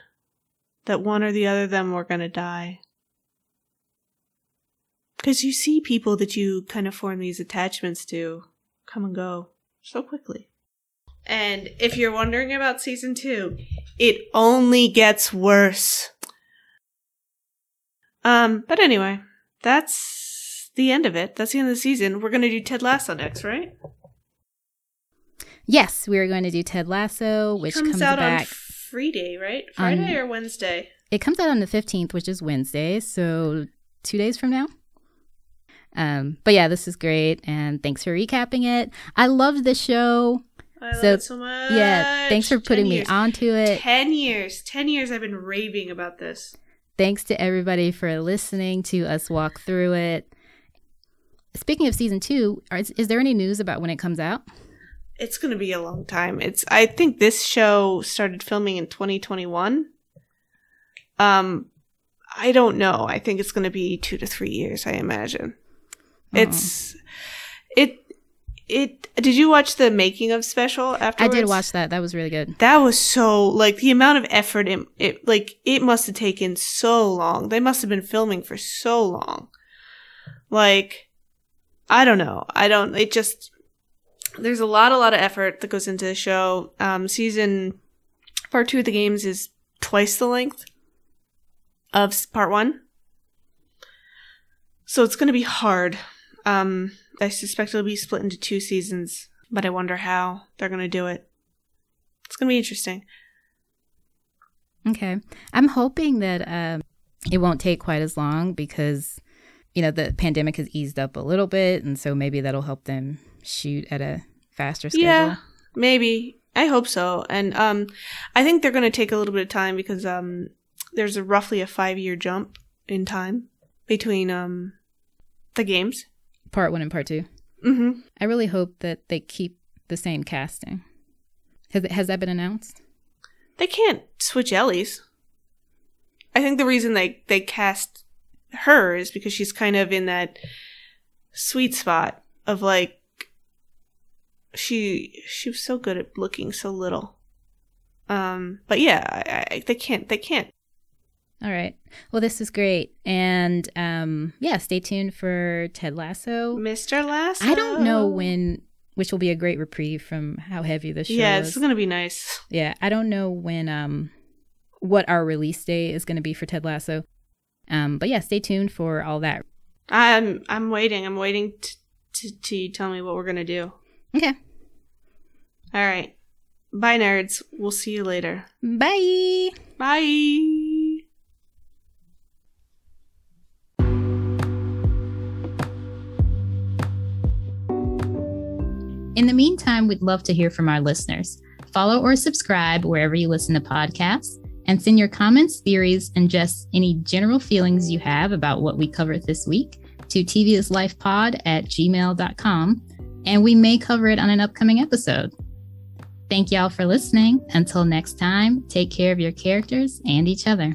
S2: that one or the other of them were going to die. Because you see people that you kind of form these attachments to come and go so quickly. And if you're wondering about season two, it only gets worse. Um, but anyway, that's the end of it. That's the end of the season. We're gonna do Ted Lasso next, right?
S1: Yes, we are going to do Ted Lasso, which
S2: comes,
S1: comes,
S2: out
S1: back.
S2: on Friday, right? Friday or Wednesday?
S1: it comes out on the 15th, which is Wednesday, so two days from now. Um, but yeah, this is great, and thanks for recapping it. I love the show.
S2: I love
S1: So,
S2: it so much.
S1: Yeah, thanks for putting me onto it.
S2: Ten years. Ten years I've been raving about this.
S1: Thanks to everybody for listening to us walk through it. Speaking of season two, is, is there any news about when it comes out?
S2: It's gonna be a long time. It's I think this show started filming in 2021. Um, I don't know. I think it's gonna be two to three years. I imagine.
S1: Oh.
S2: It's it it. Did you watch the making of special
S1: after
S2: I
S1: did watch that. That was really good.
S2: That was so like the amount of effort it, it like it must have taken so long. They must have been filming for so long. Like I don't know. I don't it just there's a lot a lot of effort that goes into the show. Um season part 2 of the games is twice the length of part 1. So it's going to be hard. Um I suspect it'll be split into two seasons, but I wonder how they're going to do it. It's gonna be interesting.
S1: Okay. I'm hoping that um, it won't take quite as long because, you know, the pandemic has eased up a little bit. And so maybe that'll help them shoot at a faster schedule.
S2: Yeah, maybe. I hope so. And um, I think they're gonna take a little bit of time because um, there's a roughly a five year jump in time between um, the games.
S1: Part one and part two.
S2: Mm-hmm.
S1: I really hope that they keep the same casting. Has, has that been announced?
S2: They can't switch Ellie's. I think the reason they they cast her is because she's kind of in that sweet spot of like she she was so good at looking so little. Um, but yeah, I, I, they can't they can't
S1: All right. Well, this is great. And um, yeah, stay tuned for Ted Lasso.
S2: Mr. Lasso.
S1: I don't know when, which will be a great reprieve from how heavy this show is.
S2: Yeah,
S1: this
S2: is. gonna be nice.
S1: Yeah, I don't know when um what our release date is going to be for Ted Lasso. Um but yeah, stay tuned for all that.
S2: I'm I'm waiting. I'm waiting t- to to tell me what we're gonna do.
S1: Okay.
S2: All right. Bye, nerds. We'll see you later.
S1: Bye.
S2: Bye.
S1: In the meantime, we'd love to hear from our listeners. Follow or subscribe wherever you listen to podcasts and send your comments, theories, and just any general feelings you have about what we covered this week to tvslifepod at gmail.com, and we may cover it on an upcoming episode. Thank y'all for listening. Until next time, take care of your characters and each other.